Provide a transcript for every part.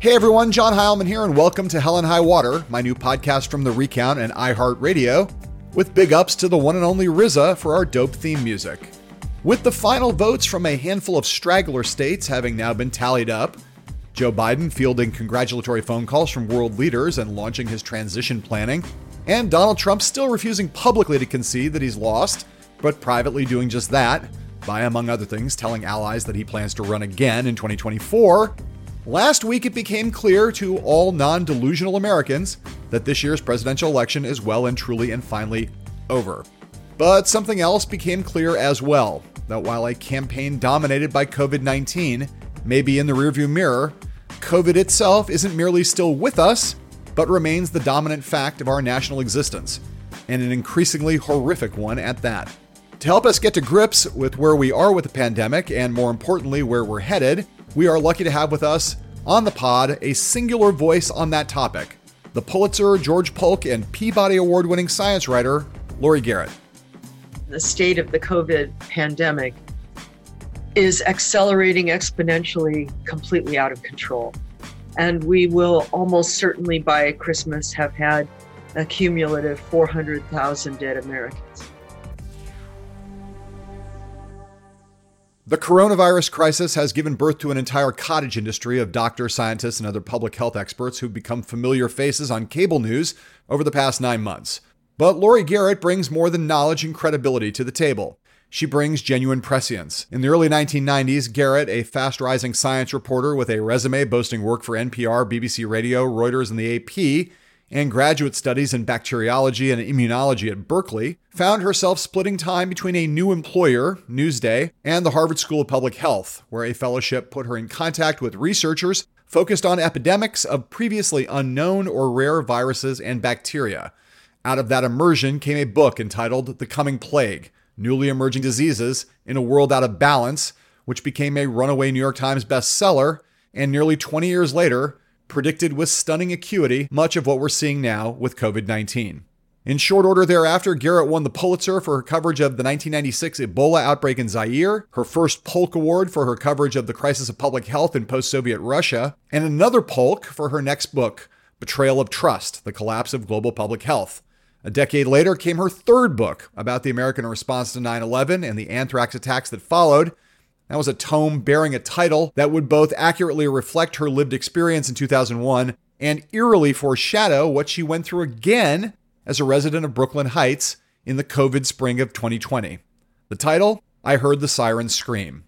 Hey everyone, John Heilemann here, and welcome to Hell and High Water, my new podcast from The Recount and iHeartRadio, with big ups to the one and only RZA for our dope theme music. With the final votes from a handful of straggler states having now been tallied up, Joe Biden fielding congratulatory phone calls from world leaders and launching his transition planning, and Donald Trump still refusing publicly to concede that he's lost, but privately doing just that by, among other things, telling allies that he plans to run again in 2024. Last week, it became clear to all non delusional Americans that this year's presidential election is well and truly and finally over. But something else became clear as well that while a campaign dominated by COVID 19 may be in the rearview mirror, COVID itself isn't merely still with us, but remains the dominant fact of our national existence, and an increasingly horrific one at that. To help us get to grips with where we are with the pandemic, and more importantly, where we're headed, we are lucky to have with us on the pod a singular voice on that topic the Pulitzer, George Polk, and Peabody Award winning science writer, Laurie Garrett. The state of the COVID pandemic is accelerating exponentially, completely out of control and we will almost certainly by Christmas have had a cumulative 400,000 dead Americans. The coronavirus crisis has given birth to an entire cottage industry of doctors, scientists, and other public health experts who've become familiar faces on cable news over the past nine months. But Laurie Garrett brings more than knowledge and credibility to the table. She brings genuine prescience. In the early 1990s, Garrett, a fast rising science reporter with a resume boasting work for NPR, BBC Radio, Reuters, and the AP, and graduate studies in bacteriology and immunology at Berkeley, found herself splitting time between a new employer, Newsday, and the Harvard School of Public Health, where a fellowship put her in contact with researchers focused on epidemics of previously unknown or rare viruses and bacteria. Out of that immersion came a book entitled The Coming Plague Newly Emerging Diseases in a World Out of Balance, which became a runaway New York Times bestseller, and nearly 20 years later, predicted with stunning acuity much of what we're seeing now with COVID 19. In short order thereafter, Garrett won the Pulitzer for her coverage of the 1996 Ebola outbreak in Zaire, her first Polk Award for her coverage of the crisis of public health in post Soviet Russia, and another Polk for her next book, Betrayal of Trust The Collapse of Global Public Health. A decade later came her third book about the American response to 9 11 and the anthrax attacks that followed. That was a tome bearing a title that would both accurately reflect her lived experience in 2001 and eerily foreshadow what she went through again as a resident of Brooklyn Heights in the COVID spring of 2020. The title I Heard the Sirens Scream.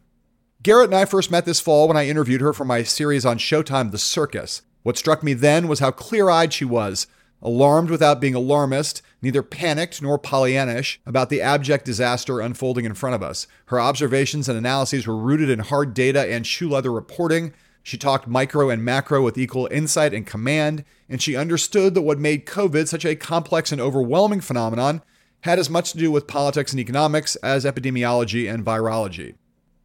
Garrett and I first met this fall when I interviewed her for my series on Showtime, The Circus. What struck me then was how clear eyed she was alarmed without being alarmist, neither panicked nor Pollyannish about the abject disaster unfolding in front of us. Her observations and analyses were rooted in hard data and shoe leather reporting. She talked micro and macro with equal insight and command, and she understood that what made COVID such a complex and overwhelming phenomenon had as much to do with politics and economics as epidemiology and virology.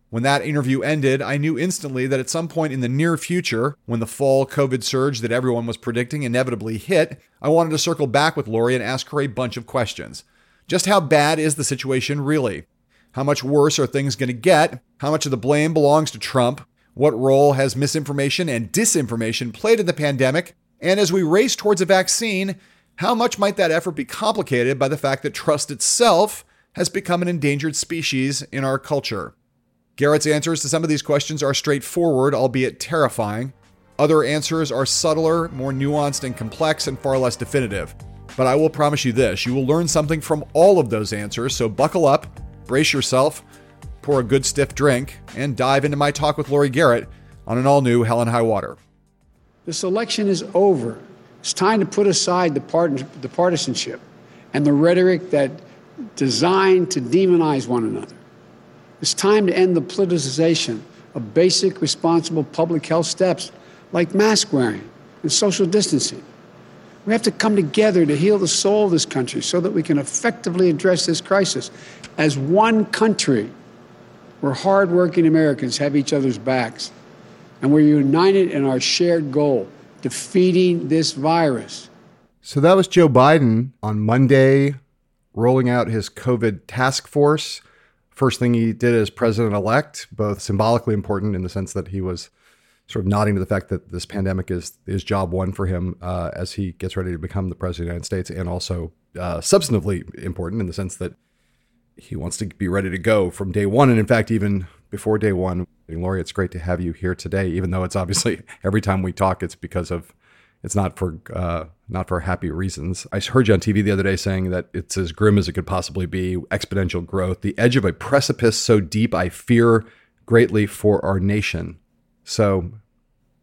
When that interview ended, I knew instantly that at some point in the near future, when the fall COVID surge that everyone was predicting inevitably hit, I wanted to circle back with Laurie and ask her a bunch of questions. Just how bad is the situation really? How much worse are things going to get? How much of the blame belongs to Trump? What role has misinformation and disinformation played in the pandemic? And as we race towards a vaccine, how much might that effort be complicated by the fact that trust itself has become an endangered species in our culture? Garrett's answers to some of these questions are straightforward, albeit terrifying. Other answers are subtler, more nuanced and complex, and far less definitive. But I will promise you this you will learn something from all of those answers, so buckle up, brace yourself, pour a good stiff drink, and dive into my talk with Laurie Garrett on an all new Hell and High Water. This election is over. It's time to put aside the, part- the partisanship and the rhetoric that designed to demonize one another. It's time to end the politicization of basic responsible public health steps like mask wearing and social distancing. We have to come together to heal the soul of this country so that we can effectively address this crisis as one country where hardworking Americans have each other's backs and we're united in our shared goal defeating this virus. So that was Joe Biden on Monday rolling out his COVID task force first thing he did as president elect, both symbolically important in the sense that he was sort of nodding to the fact that this pandemic is is job one for him uh, as he gets ready to become the president of the United States, and also uh, substantively important in the sense that he wants to be ready to go from day one. And in fact, even before day one, Laurie, it's great to have you here today. Even though it's obviously every time we talk, it's because of it's not for uh, not for happy reasons. I heard you on TV the other day saying that it's as grim as it could possibly be. Exponential growth, the edge of a precipice so deep, I fear greatly for our nation. So,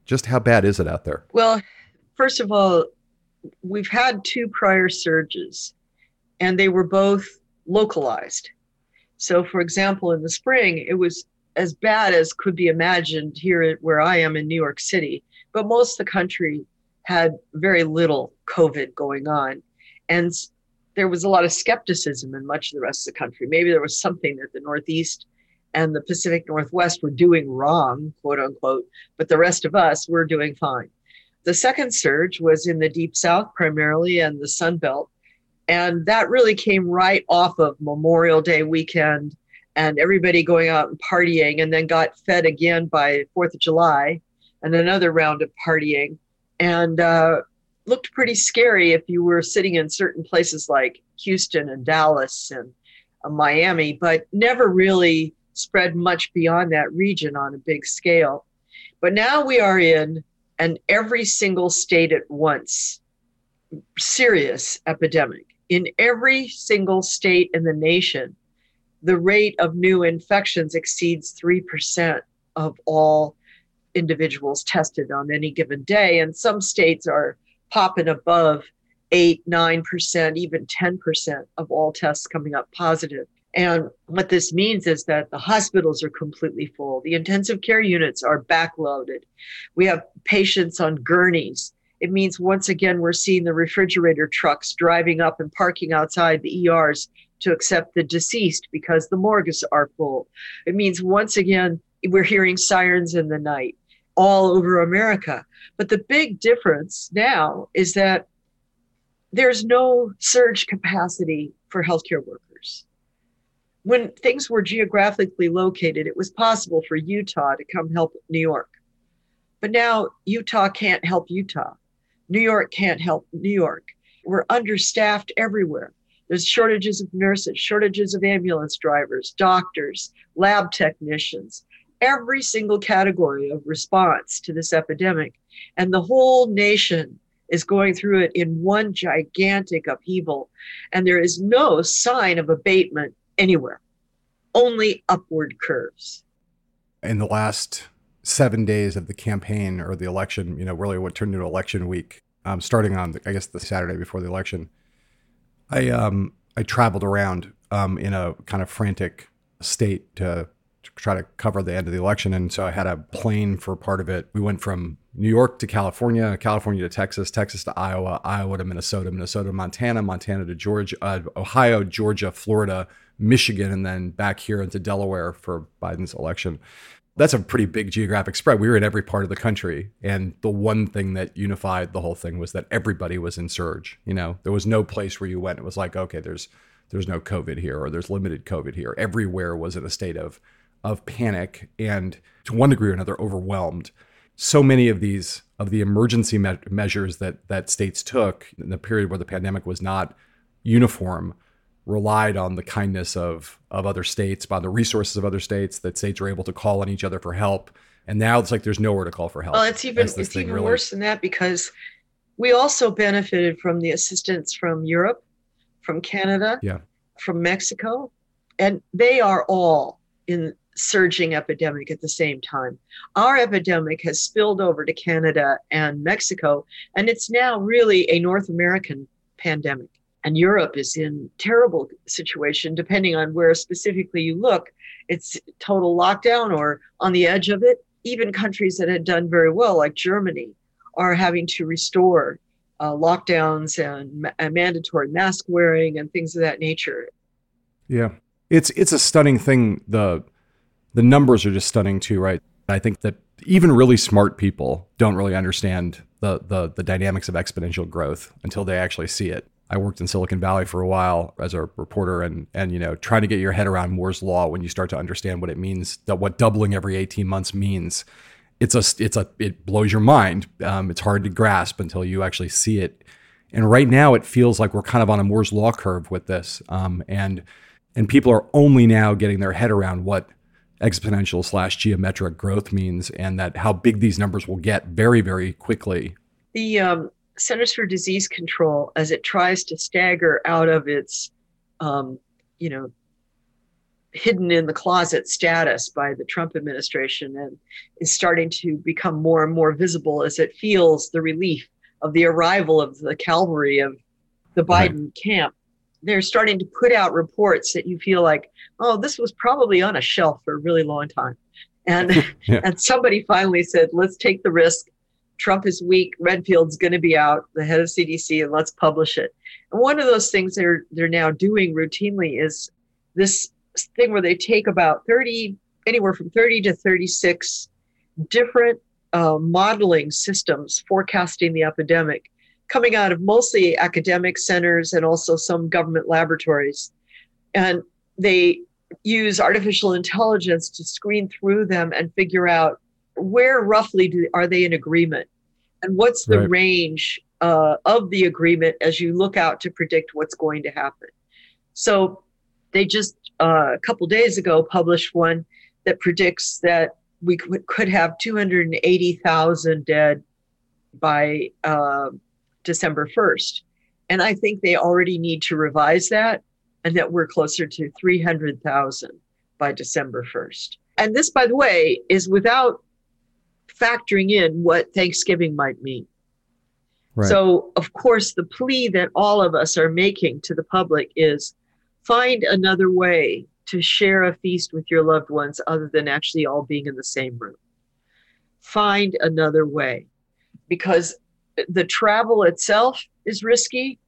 just how bad is it out there? Well, first of all, we've had two prior surges, and they were both localized. So, for example, in the spring, it was as bad as could be imagined here where I am in New York City, but most of the country had very little COVID going on. And there was a lot of skepticism in much of the rest of the country. Maybe there was something that the Northeast and the Pacific Northwest were doing wrong, quote unquote, but the rest of us were doing fine. The second surge was in the Deep South primarily and the Sun Belt. And that really came right off of Memorial Day weekend and everybody going out and partying, and then got fed again by Fourth of July and another round of partying. And uh, looked pretty scary if you were sitting in certain places like Houston and Dallas and uh, Miami, but never really spread much beyond that region on a big scale. But now we are in an every single state at once serious epidemic. In every single state in the nation, the rate of new infections exceeds 3% of all individuals tested on any given day. And some states are popping above 8, 9%, even 10% of all tests coming up positive. And what this means is that the hospitals are completely full. The intensive care units are backloaded. We have patients on gurneys. It means once again, we're seeing the refrigerator trucks driving up and parking outside the ERs to accept the deceased because the morgues are full. It means once again, we're hearing sirens in the night all over America. But the big difference now is that there's no surge capacity for healthcare workers when things were geographically located, it was possible for Utah to come help New York. But now Utah can't help Utah. New York can't help New York. We're understaffed everywhere. There's shortages of nurses, shortages of ambulance drivers, doctors, lab technicians, every single category of response to this epidemic. And the whole nation is going through it in one gigantic upheaval. And there is no sign of abatement anywhere, only upward curves. In the last seven days of the campaign or the election, you know, really what turned into election week, um, starting on, I guess, the Saturday before the election, I um, I traveled around um, in a kind of frantic state to try to cover the end of the election, and so I had a plane for part of it. We went from New York to California, California to Texas, Texas to Iowa, Iowa to Minnesota, Minnesota to Montana, Montana to Georgia, uh, Ohio, Georgia, Florida, Michigan, and then back here into Delaware for Biden's election. That's a pretty big geographic spread. We were in every part of the country. And the one thing that unified the whole thing was that everybody was in surge. You know, there was no place where you went. It was like, okay, there's there's no COVID here or there's limited COVID here. Everywhere was in a state of of panic and to one degree or another overwhelmed. So many of these of the emergency me- measures that that states took in the period where the pandemic was not uniform relied on the kindness of of other states, by the resources of other states, that states are able to call on each other for help. And now it's like there's nowhere to call for help. Well, it's even it's even really... worse than that because we also benefited from the assistance from Europe, from Canada, yeah. from Mexico, and they are all in surging epidemic at the same time. Our epidemic has spilled over to Canada and Mexico, and it's now really a North American pandemic and Europe is in terrible situation depending on where specifically you look. It's total lockdown or on the edge of it. Even countries that had done very well, like Germany, are having to restore uh, lockdowns and, and mandatory mask wearing and things of that nature. Yeah, it's it's a stunning thing. the The numbers are just stunning too, right? I think that even really smart people don't really understand the the, the dynamics of exponential growth until they actually see it. I worked in Silicon Valley for a while as a reporter and and you know trying to get your head around Moore's law when you start to understand what it means that what doubling every 18 months means it's a it's a it blows your mind. Um, it's hard to grasp until you actually see it. And right now, it feels like we're kind of on a Moore's law curve with this, um, and and people are only now getting their head around what exponential slash geometric growth means, and that how big these numbers will get very very quickly. The um, Centers for Disease Control, as it tries to stagger out of its, um, you know, hidden in the closet status by the Trump administration and is starting to become more and more visible as it feels the relief of the arrival of the cavalry of the Biden right. camp. They're starting to put out reports that you feel like, oh, this was probably on a shelf for a really long time. And yeah. and somebody finally said, let's take the risk. Trump is weak. Redfield's going to be out, the head of CDC, and let's publish it. And one of those things they're they're now doing routinely is this thing where they take about 30, anywhere from 30 to 36 different uh, modeling systems forecasting the epidemic coming out of mostly academic centers and also some government laboratories. And they use artificial intelligence to screen through them and figure out where roughly do, are they in agreement and what's the right. range uh, of the agreement as you look out to predict what's going to happen. So they just uh, a couple days ago published one that predicts that we could have 280,000 dead by uh, December 1st. And I think they already need to revise that and that we're closer to 300,000 by December 1st. And this, by the way, is without factoring in what Thanksgiving might mean. Right. So, of course, the plea that all of us are making to the public is find another way to share a feast with your loved ones other than actually all being in the same room. Find another way because the travel itself is risky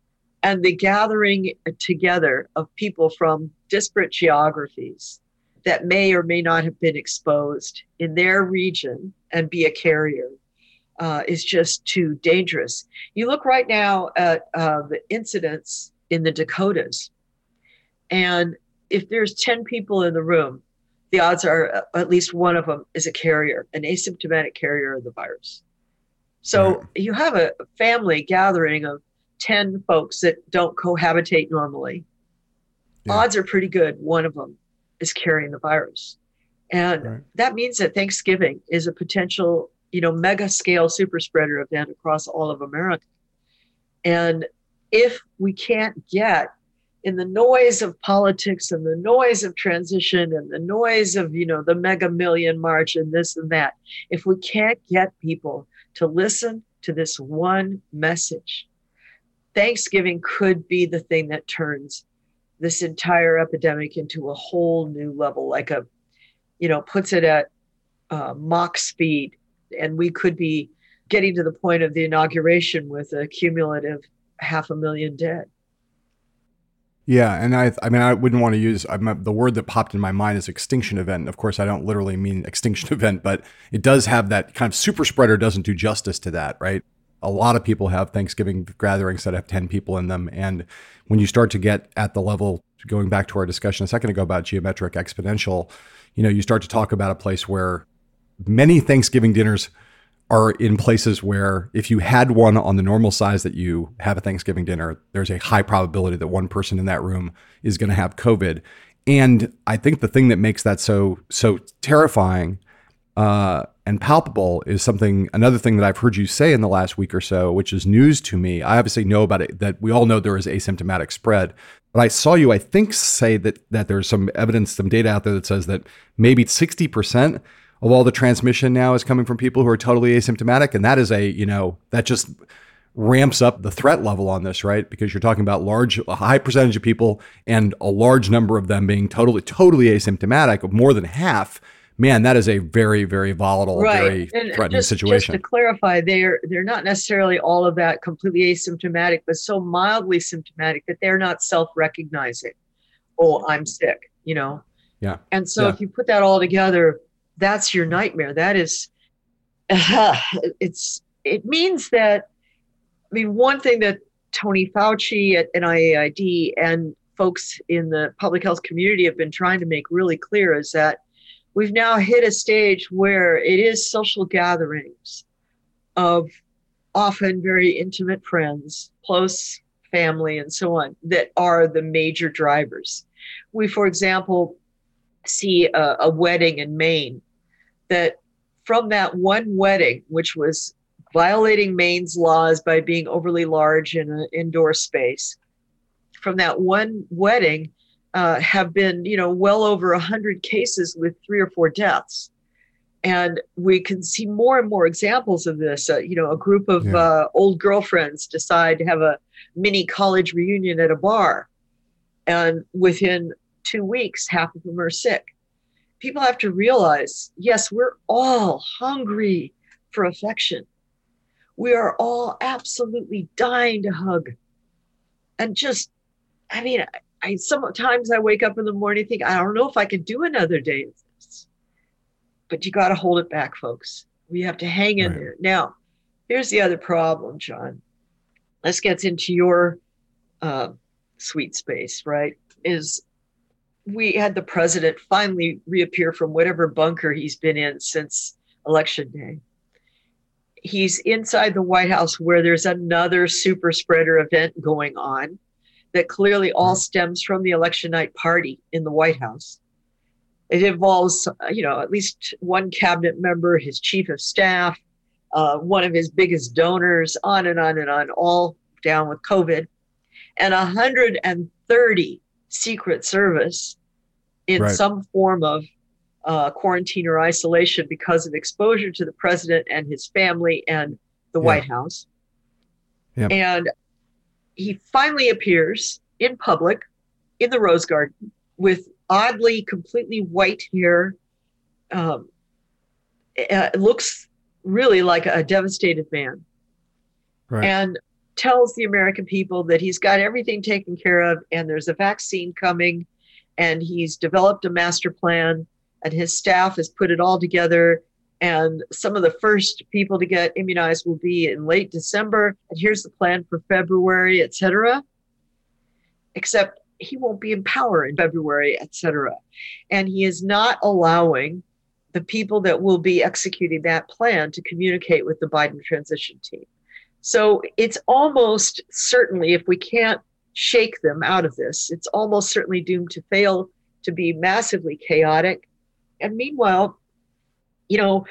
and the gathering together of people from disparate geographies that may or may not have been exposed in their region and be a carrier uh, is just too dangerous. You look right now at uh, the incidents in the Dakotas and if there's 10 people in the room, the odds are uh, at least one of them is a carrier, an asymptomatic carrier of the virus. So right. you have a family gathering of 10 folks that don't cohabitate normally. Yeah. Odds are pretty good one of them is carrying the virus. And right. that means that Thanksgiving is a potential, you know, mega scale super spreader event across all of America. And if we can't get in the noise of politics and the noise of transition and the noise of you know the mega million march and this and that if we can't get people to listen to this one message. Thanksgiving could be the thing that turns this entire epidemic into a whole new level like a you know puts it at uh, mach speed. And we could be getting to the point of the inauguration with a cumulative half a million dead yeah, and I, I mean, I wouldn't want to use I'm, the word that popped in my mind is extinction event. Of course, I don't literally mean extinction event, but it does have that kind of super spreader. Doesn't do justice to that, right? A lot of people have Thanksgiving gatherings that have ten people in them, and when you start to get at the level, going back to our discussion a second ago about geometric exponential, you know, you start to talk about a place where many Thanksgiving dinners are in places where if you had one on the normal size that you have a Thanksgiving dinner, there's a high probability that one person in that room is going to have COVID. And I think the thing that makes that so so terrifying uh, and palpable is something another thing that I've heard you say in the last week or so, which is news to me. I obviously know about it that we all know there is asymptomatic spread, but I saw you I think say that that there's some evidence, some data out there that says that maybe sixty percent of all the transmission now is coming from people who are totally asymptomatic. And that is a, you know, that just ramps up the threat level on this, right? Because you're talking about large, a high percentage of people and a large number of them being totally, totally asymptomatic, more than half. Man, that is a very, very volatile, right. very and threatening just, situation. Just to clarify, they're they're not necessarily all of that completely asymptomatic, but so mildly symptomatic that they're not self-recognizing. Oh, I'm sick, you know. Yeah. And so yeah. if you put that all together, that's your nightmare. That is, uh, it's it means that. I mean, one thing that Tony Fauci at NIAID and folks in the public health community have been trying to make really clear is that we've now hit a stage where it is social gatherings of often very intimate friends, close family, and so on that are the major drivers. We, for example, see a, a wedding in Maine that from that one wedding, which was violating Maine's laws by being overly large in an indoor space, from that one wedding, uh, have been, you know, well over a hundred cases with three or four deaths, and we can see more and more examples of this. Uh, you know, a group of yeah. uh, old girlfriends decide to have a mini college reunion at a bar, and within two weeks, half of them are sick. People have to realize, yes, we're all hungry for affection. We are all absolutely dying to hug, and just, I mean I sometimes I wake up in the morning think I don't know if I can do another day of this. But you got to hold it back, folks. We have to hang in right. there. Now, here's the other problem, John. This gets into your uh, sweet space, right? Is we had the president finally reappear from whatever bunker he's been in since election day. He's inside the White House where there's another super spreader event going on that clearly all stems from the election night party in the White House. It involves, you know, at least one cabinet member, his chief of staff, uh, one of his biggest donors, on and on and on, all down with COVID, and 130 Secret Service in right. some form of uh, quarantine or isolation because of exposure to the president and his family and the yeah. White House. Yeah. And he finally appears in public in the Rose Garden with oddly completely white hair. Um, uh, looks really like a devastated man. Right. And tells the American people that he's got everything taken care of and there's a vaccine coming and he's developed a master plan and his staff has put it all together and some of the first people to get immunized will be in late December. And here's the plan for February, etc. Except he won't be in power in February, etc. And he is not allowing the people that will be executing that plan to communicate with the Biden transition team. So it's almost certainly, if we can't shake them out of this, it's almost certainly doomed to fail, to be massively chaotic. And meanwhile, you know,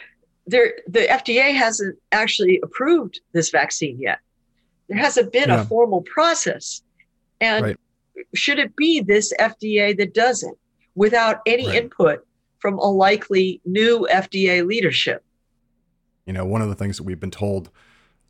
there the FDA hasn't actually approved this vaccine yet. There hasn't been yeah. a formal process. And right. should it be this FDA that does it without any right. input from a likely new FDA leadership? You know, one of the things that we've been told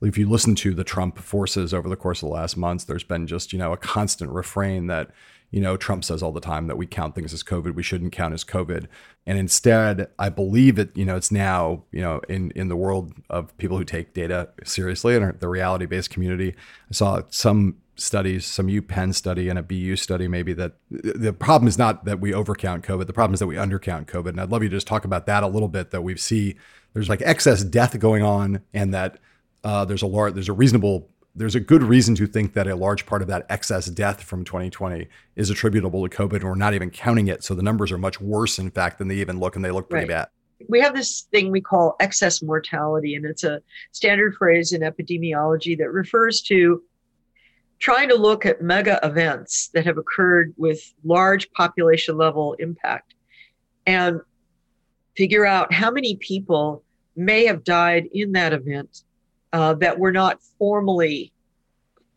if you listen to the Trump forces over the course of the last months, there's been just, you know, a constant refrain that you know, Trump says all the time that we count things as COVID. We shouldn't count as COVID. And instead, I believe it, you know, it's now, you know, in, in the world of people who take data seriously and the reality based community. I saw some studies, some UPenn study and a BU study, maybe that the problem is not that we overcount COVID. The problem is that we undercount COVID. And I'd love you to just talk about that a little bit, that we see there's like excess death going on and that uh, there's a large, there's a reasonable there's a good reason to think that a large part of that excess death from 2020 is attributable to COVID, and we're not even counting it. So the numbers are much worse, in fact, than they even look, and they look pretty right. bad. We have this thing we call excess mortality, and it's a standard phrase in epidemiology that refers to trying to look at mega events that have occurred with large population level impact and figure out how many people may have died in that event uh, that were not formally,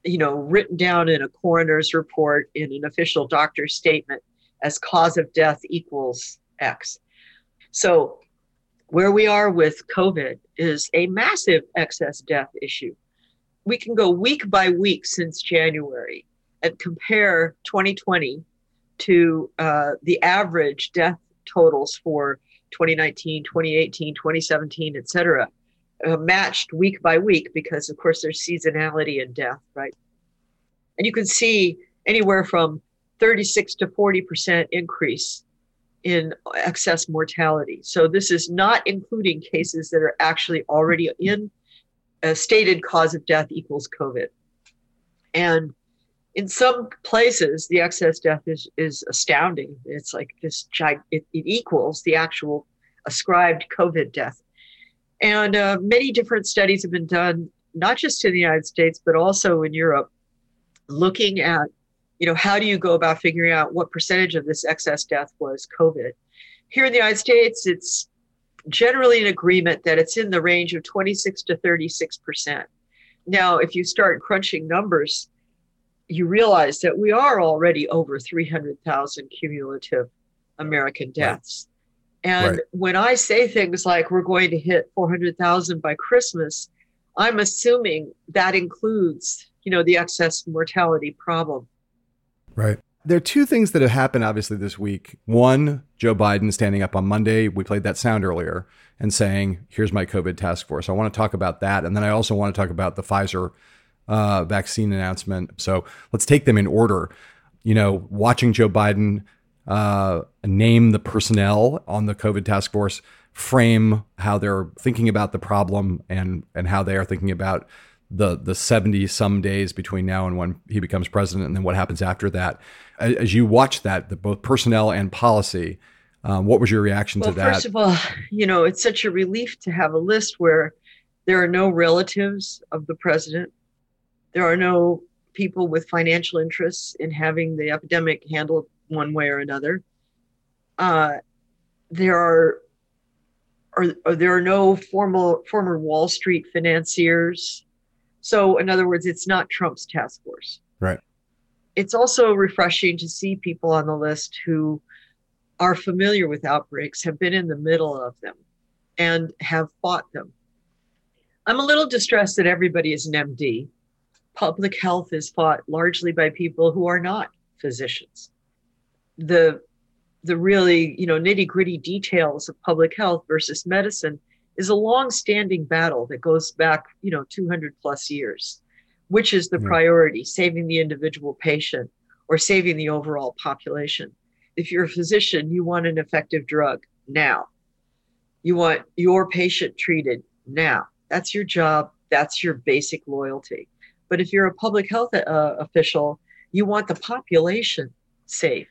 you know, written down in a coroner's report in an official doctor's statement as cause of death equals X. So, where we are with COVID is a massive excess death issue. We can go week by week since January and compare 2020 to uh, the average death totals for 2019, 2018, 2017, et cetera uh, matched week by week because, of course, there's seasonality in death, right? And you can see anywhere from 36 to 40% increase in excess mortality. So this is not including cases that are actually already in a stated cause of death equals COVID. And in some places, the excess death is, is astounding. It's like this, it, it equals the actual ascribed COVID death. And uh, many different studies have been done, not just in the United States, but also in Europe, looking at, you know, how do you go about figuring out what percentage of this excess death was COVID? Here in the United States, it's generally an agreement that it's in the range of 26 to 36 percent. Now, if you start crunching numbers, you realize that we are already over 300,000 cumulative American deaths. And right. when I say things like we're going to hit 400,000 by Christmas, I'm assuming that includes, you know, the excess mortality problem. Right. There are two things that have happened obviously this week. One, Joe Biden standing up on Monday, we played that sound earlier, and saying, "Here's my COVID task force." I want to talk about that, and then I also want to talk about the Pfizer uh, vaccine announcement. So let's take them in order. You know, watching Joe Biden uh, name the personnel on the COVID task force, frame how they're thinking about the problem, and and how they are thinking about the the 70 some days between now and when he becomes president, and then what happens after that. As you watch that, the, both personnel and policy, um, what was your reaction well, to that? First of all, you know, it's such a relief to have a list where there are no relatives of the president there are no people with financial interests in having the epidemic handled one way or another. Uh, there are, or, or there are no formal former Wall Street financiers. So, in other words, it's not Trump's task force. Right. It's also refreshing to see people on the list who are familiar with outbreaks, have been in the middle of them, and have fought them. I'm a little distressed that everybody is an MD public health is fought largely by people who are not physicians. The the really you know nitty gritty details of public health versus medicine is a long standing battle that goes back you know 200 plus years. Which is the yeah. priority, saving the individual patient or saving the overall population? If you're a physician, you want an effective drug now. You want your patient treated now. That's your job. That's your basic loyalty. But if you're a public health uh, official, you want the population safe.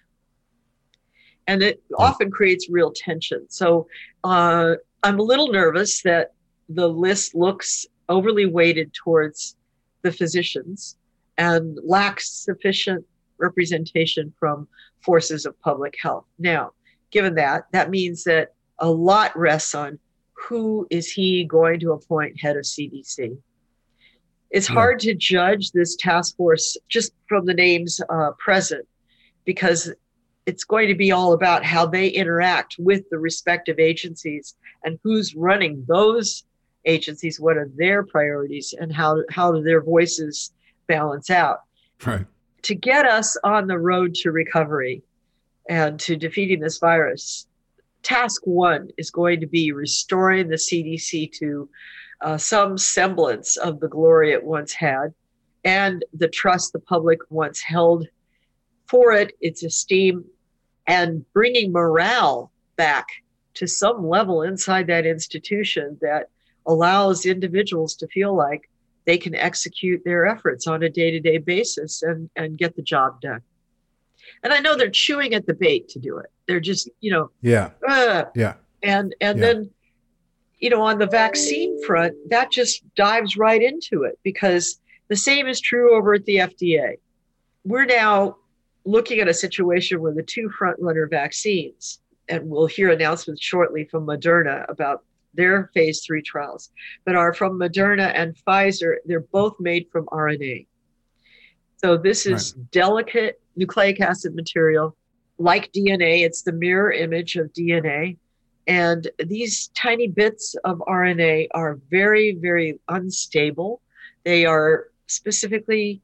And it often creates real tension. So uh, I'm a little nervous that the list looks overly weighted towards the physicians and lacks sufficient representation from forces of public health. Now, given that, that means that a lot rests on who is he going to appoint head of CDC? It's yeah. hard to judge this task force just from the names uh, present because it's going to be all about how they interact with the respective agencies and who's running those agencies, what are their priorities, and how, how do their voices balance out. Right. To get us on the road to recovery and to defeating this virus, task one is going to be restoring the CDC to uh, some semblance of the glory it once had and the trust the public once held for it, its esteem, and bringing morale back to some level inside that institution that allows individuals to feel like they can execute their efforts on a day-to-day basis and, and get the job done. And I know they're chewing at the bait to do it. They're just, you know, yeah, uh, yeah, and and yeah. then you know, on the vaccine front, that just dives right into it because the same is true over at the FDA. We're now looking at a situation where the two front runner vaccines, and we'll hear announcements shortly from Moderna about their phase three trials, but are from Moderna and Pfizer. They're both made from RNA. So this is right. delicate nucleic acid material. Like DNA, it's the mirror image of DNA. And these tiny bits of RNA are very, very unstable. They are specifically,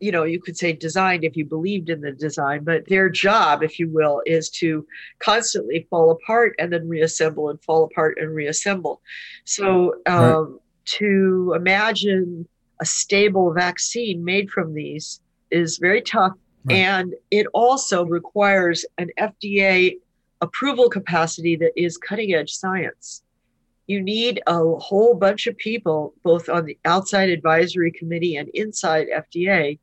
you know, you could say designed if you believed in the design, but their job, if you will, is to constantly fall apart and then reassemble and fall apart and reassemble. So um, right. to imagine a stable vaccine made from these is very tough. Right. And it also requires an FDA approval capacity that is cutting edge science. You need a whole bunch of people, both on the outside advisory committee and inside FDA,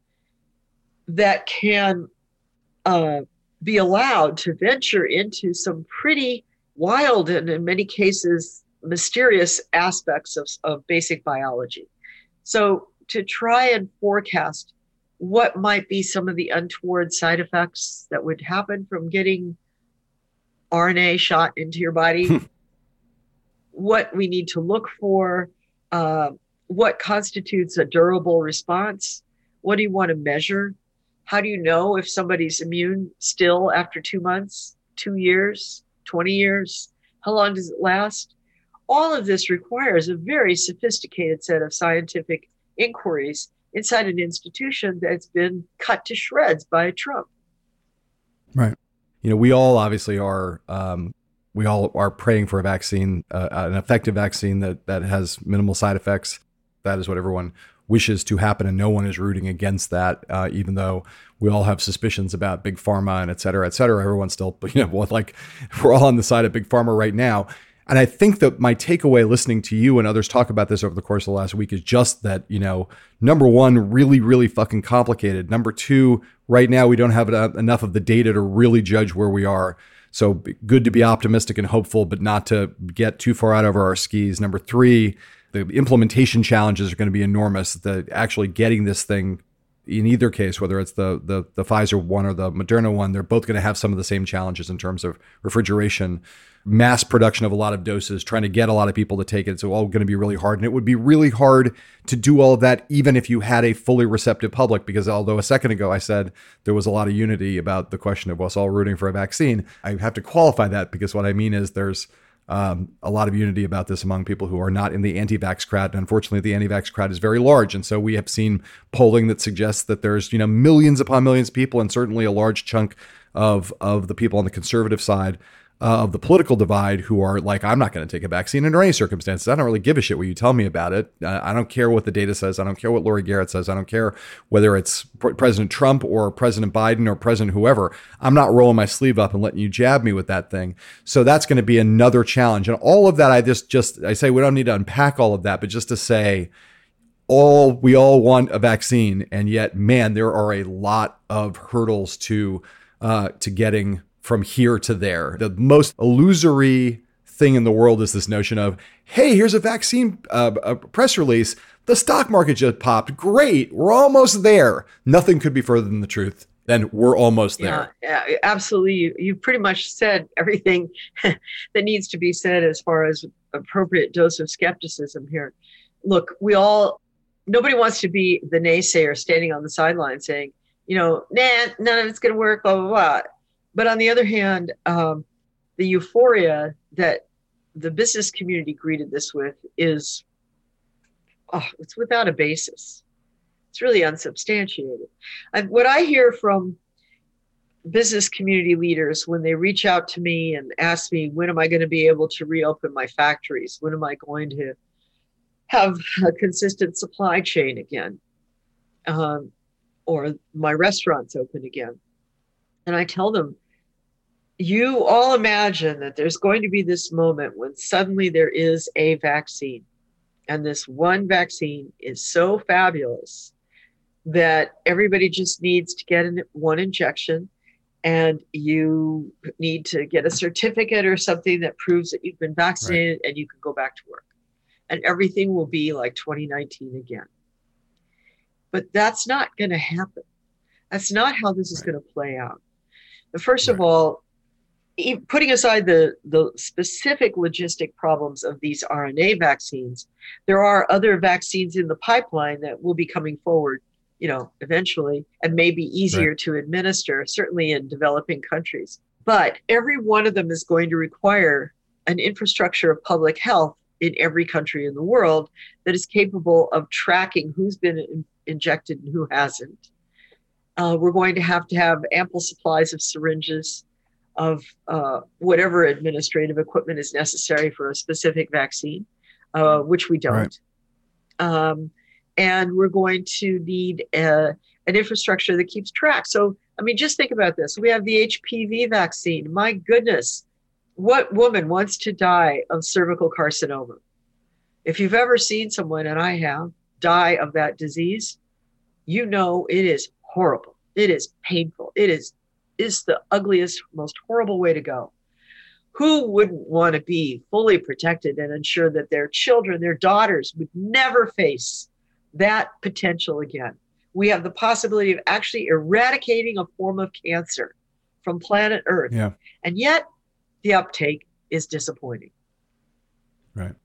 that can uh, be allowed to venture into some pretty wild and, in many cases, mysterious aspects of, of basic biology. So, to try and forecast what might be some of the untoward side effects that would happen from getting RNA shot into your body, what we need to look for, uh, what constitutes a durable response, what do you want to measure? How do you know if somebody's immune still after two months, two years, 20 years? How long does it last? All of this requires a very sophisticated set of scientific inquiries inside an institution that's been cut to shreds by Trump. Right. You know, we all obviously are. Um, we all are praying for a vaccine, uh, an effective vaccine that that has minimal side effects. That is what everyone wishes to happen, and no one is rooting against that. Uh, even though we all have suspicions about big pharma and et cetera, et cetera, everyone's still, you know, like we're all on the side of big pharma right now. And I think that my takeaway listening to you and others talk about this over the course of the last week is just that, you know, number one, really, really fucking complicated. Number two, right now we don't have enough of the data to really judge where we are. So good to be optimistic and hopeful, but not to get too far out over our skis. Number three, the implementation challenges are going to be enormous. The actually getting this thing in either case, whether it's the, the the Pfizer one or the Moderna one, they're both going to have some of the same challenges in terms of refrigeration, mass production of a lot of doses, trying to get a lot of people to take it. It's all going to be really hard. And it would be really hard to do all of that, even if you had a fully receptive public. Because although a second ago I said there was a lot of unity about the question of us all rooting for a vaccine, I have to qualify that because what I mean is there's um, a lot of unity about this among people who are not in the anti-vax crowd. And unfortunately, the anti-vax crowd is very large, and so we have seen polling that suggests that there's you know millions upon millions of people, and certainly a large chunk of of the people on the conservative side uh, of the political divide who are like, I'm not going to take a vaccine under any circumstances. I don't really give a shit what you tell me about it. Uh, I don't care what the data says. I don't care what Laurie Garrett says. I don't care whether it's President Trump or President Biden or President whoever. I'm not rolling my sleeve up and letting you jab me with that thing. So that's going to be another challenge. And all of that, I just, just, I say we don't need to unpack all of that, but just to say, all we all want a vaccine, and yet, man, there are a lot of hurdles to uh, to getting from here to there. The most illusory thing in the world is this notion of, hey, here's a vaccine uh, a press release. The stock market just popped. Great. We're almost there. Nothing could be further than the truth. Then we're almost there. Yeah, yeah absolutely. You, you pretty much said everything that needs to be said as far as appropriate dose of skepticism here. Look, we all, nobody wants to be the naysayer standing on the sideline saying, you know, nah, none of it's going to work, blah, blah, blah. But on the other hand, um, the euphoria that the business community greeted this with is oh, it's without a basis. It's really unsubstantiated. And what I hear from business community leaders when they reach out to me and ask me, when am I going to be able to reopen my factories? When am I going to have a consistent supply chain again? Um, or my restaurants open again? And I tell them, you all imagine that there's going to be this moment when suddenly there is a vaccine. And this one vaccine is so fabulous that everybody just needs to get one injection and you need to get a certificate or something that proves that you've been vaccinated right. and you can go back to work. And everything will be like 2019 again. But that's not going to happen. That's not how this is right. going to play out. First right. of all, putting aside the, the specific logistic problems of these RNA vaccines, there are other vaccines in the pipeline that will be coming forward, you know, eventually and may be easier right. to administer, certainly in developing countries. But every one of them is going to require an infrastructure of public health in every country in the world that is capable of tracking who's been in, injected and who hasn't. Uh, we're going to have to have ample supplies of syringes of uh, whatever administrative equipment is necessary for a specific vaccine, uh, which we don't. Right. Um, and we're going to need a, an infrastructure that keeps track. So, I mean, just think about this. We have the HPV vaccine. My goodness, what woman wants to die of cervical carcinoma? If you've ever seen someone, and I have, die of that disease, you know it is horrible. It is painful. It is is the ugliest, most horrible way to go. Who wouldn't want to be fully protected and ensure that their children, their daughters would never face that potential again? We have the possibility of actually eradicating a form of cancer from planet Earth. Yeah. And yet the uptake is disappointing. Right.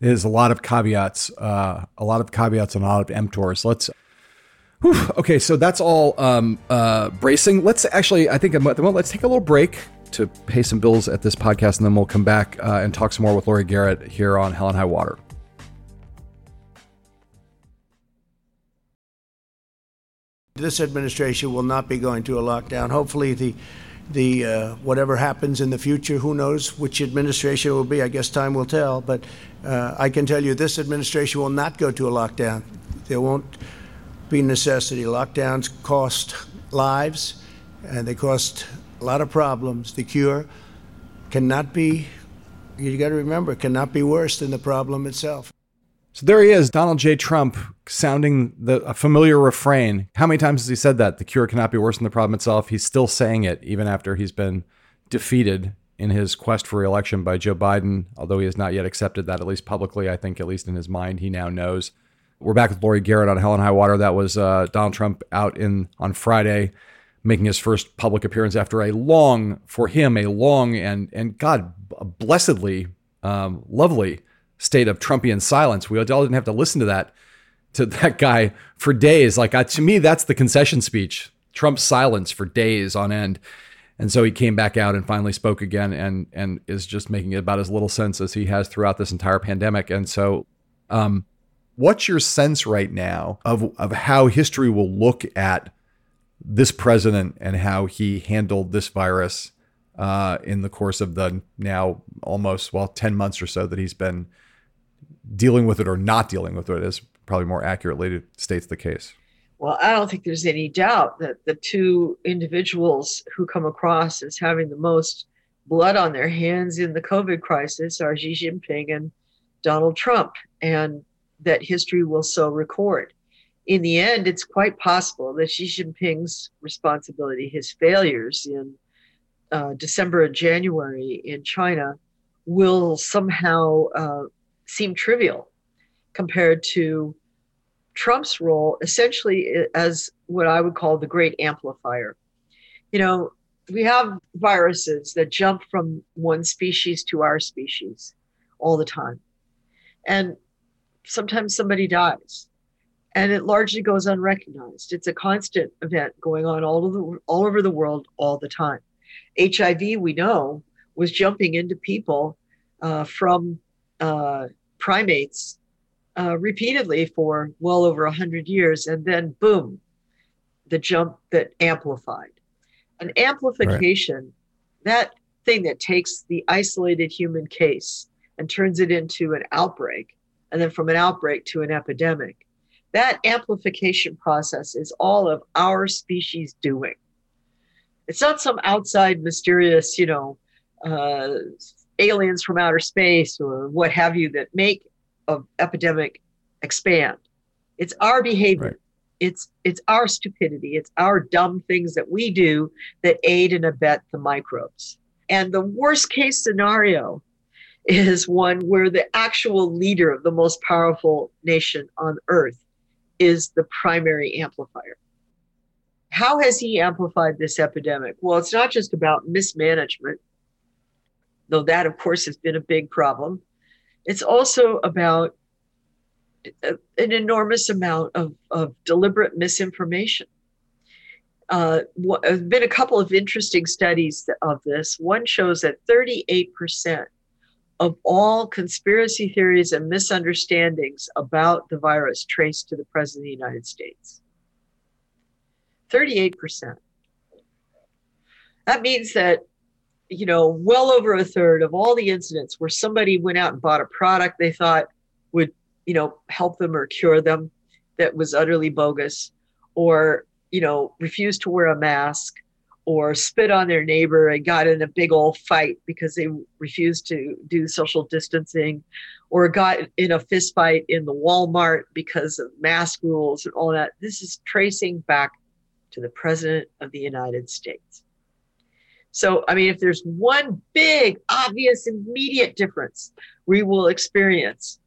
There's a lot of caveats, uh, a lot of caveats and a lot of mTORs. Let's. Whew, okay, so that's all um, uh, bracing. Let's actually, I think, at the moment, let's take a little break to pay some bills at this podcast, and then we'll come back uh, and talk some more with Laurie Garrett here on Hell and High Water. This administration will not be going to a lockdown. Hopefully, the the uh, whatever happens in the future, who knows which administration will be? I guess time will tell. But uh, I can tell you, this administration will not go to a lockdown. There won't be necessity. Lockdowns cost lives, and they cost a lot of problems. The cure cannot be. You got to remember, cannot be worse than the problem itself. So there he is, Donald J. Trump, sounding the a familiar refrain. How many times has he said that? The cure cannot be worse than the problem itself. He's still saying it even after he's been defeated in his quest for reelection by Joe Biden, although he has not yet accepted that, at least publicly. I think, at least in his mind, he now knows. We're back with Laurie Garrett on Hell and High Water. That was uh, Donald Trump out in on Friday, making his first public appearance after a long, for him, a long and and God blessedly um, lovely state of Trumpian silence. We all didn't have to listen to that to that guy for days. Like uh, to me, that's the concession speech. Trump's silence for days on end. And so he came back out and finally spoke again and and is just making about as little sense as he has throughout this entire pandemic. And so um, what's your sense right now of of how history will look at this president and how he handled this virus uh, in the course of the now almost well 10 months or so that he's been dealing with it or not dealing with it is probably more accurately states the case. Well, I don't think there's any doubt that the two individuals who come across as having the most blood on their hands in the COVID crisis are Xi Jinping and Donald Trump, and that history will so record. In the end, it's quite possible that Xi Jinping's responsibility, his failures in uh, December and January in China, will somehow uh, seem trivial compared to Trump's role essentially as what I would call the great amplifier. You know, we have viruses that jump from one species to our species all the time. And sometimes somebody dies and it largely goes unrecognized. It's a constant event going on all over the, all over the world all the time. HIV, we know, was jumping into people uh, from uh, primates uh, repeatedly for well over 100 years. And then, boom, the jump that amplified. An amplification, right. that thing that takes the isolated human case and turns it into an outbreak, and then from an outbreak to an epidemic. That amplification process is all of our species doing. It's not some outside mysterious, you know, uh, aliens from outer space or what have you that make of epidemic expand. It's our behavior. Right. It's it's our stupidity. It's our dumb things that we do that aid and abet the microbes. And the worst case scenario is one where the actual leader of the most powerful nation on earth is the primary amplifier. How has he amplified this epidemic? Well, it's not just about mismanagement, though that, of course, has been a big problem. It's also about an enormous amount of, of deliberate misinformation. Uh, there's been a couple of interesting studies of this. One shows that 38% of all conspiracy theories and misunderstandings about the virus traced to the President of the United States. 38%. That means that you know, well over a third of all the incidents where somebody went out and bought a product they thought would, you know, help them or cure them that was utterly bogus, or, you know, refused to wear a mask, or spit on their neighbor and got in a big old fight because they refused to do social distancing, or got in a fist fight in the Walmart because of mask rules and all that. This is tracing back to the President of the United States. So, I mean, if there's one big, obvious, immediate difference we will experience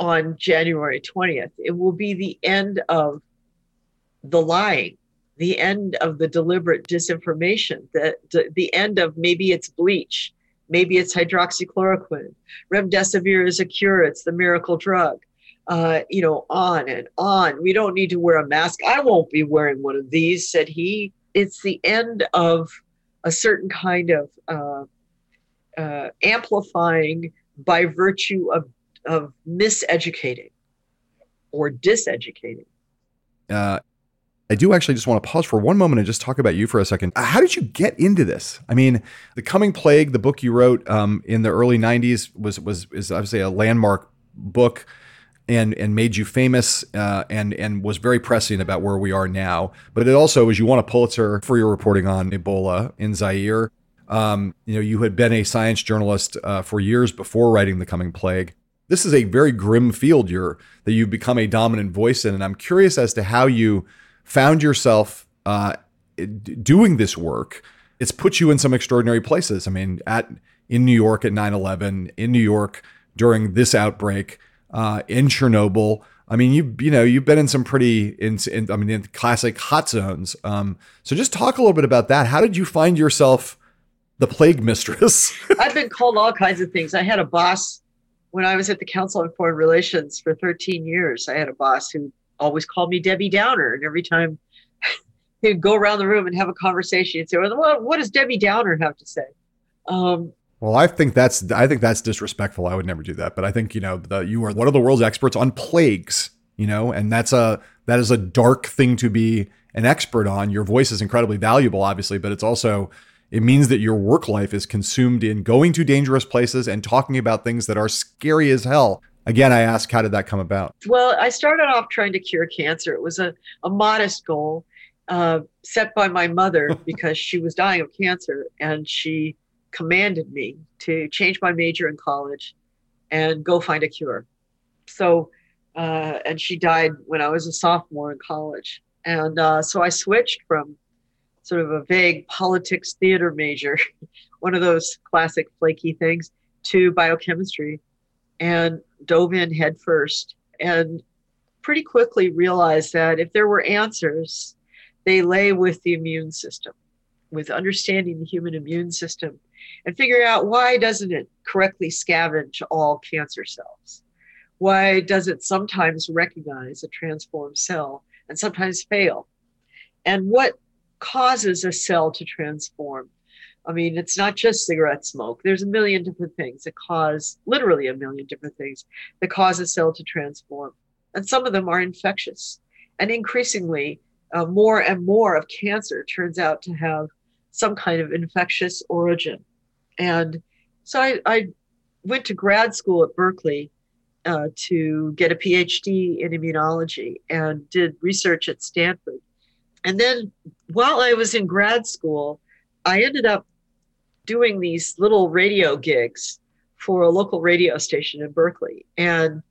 on January 20th, it will be the end of the lying, the end of the deliberate disinformation, the, the, the end of maybe it's bleach, maybe it's hydroxychloroquine. Remdesivir is a cure, it's the miracle drug. Uh, you know, on and on. We don't need to wear a mask. I won't be wearing one of these, said he. It's the end of a certain kind of uh, uh, amplifying by virtue of, of miseducating or diseducating. Uh, I do actually just want to pause for one moment and just talk about you for a second. How did you get into this? I mean, The Coming Plague, the book you wrote um, in the early '90s, was was is obviously a landmark book and and made you famous uh, and and was very prescient about where we are now. But it also was you won a Pulitzer for your reporting on Ebola in Zaire. Um, you know, you had been a science journalist uh, for years before writing The Coming Plague. This is a very grim field you're that you've become a dominant voice in, and I'm curious as to how you found yourself uh, doing this work, it's put you in some extraordinary places. I mean, at in New York at 9/11, in New York during this outbreak, uh, in Chernobyl. I mean, you you know you've been in some pretty in, in I mean in classic hot zones. Um, so just talk a little bit about that. How did you find yourself the plague mistress? I've been called all kinds of things. I had a boss when I was at the Council on Foreign Relations for 13 years. I had a boss who always called me Debbie Downer. And every time he'd go around the room and have a conversation, he'd say, well, what does Debbie Downer have to say? Um, well, I think that's I think that's disrespectful. I would never do that. But I think you know the, you are one of the world's experts on plagues. You know, and that's a that is a dark thing to be an expert on. Your voice is incredibly valuable, obviously, but it's also it means that your work life is consumed in going to dangerous places and talking about things that are scary as hell again, I ask, how did that come about? Well, I started off trying to cure cancer. It was a, a modest goal uh, set by my mother because she was dying of cancer and she commanded me to change my major in college and go find a cure. So, uh, and she died when I was a sophomore in college. And uh, so I switched from sort of a vague politics theater major, one of those classic flaky things, to biochemistry and dove in headfirst and pretty quickly realized that if there were answers, they lay with the immune system, with understanding the human immune system and figuring out why doesn't it correctly scavenge all cancer cells? Why does it sometimes recognize a transformed cell and sometimes fail? And what causes a cell to transform? I mean, it's not just cigarette smoke. There's a million different things that cause, literally a million different things that cause a cell to transform. And some of them are infectious. And increasingly, uh, more and more of cancer turns out to have some kind of infectious origin. And so I, I went to grad school at Berkeley uh, to get a PhD in immunology and did research at Stanford. And then while I was in grad school, I ended up doing these little radio gigs for a local radio station in Berkeley. And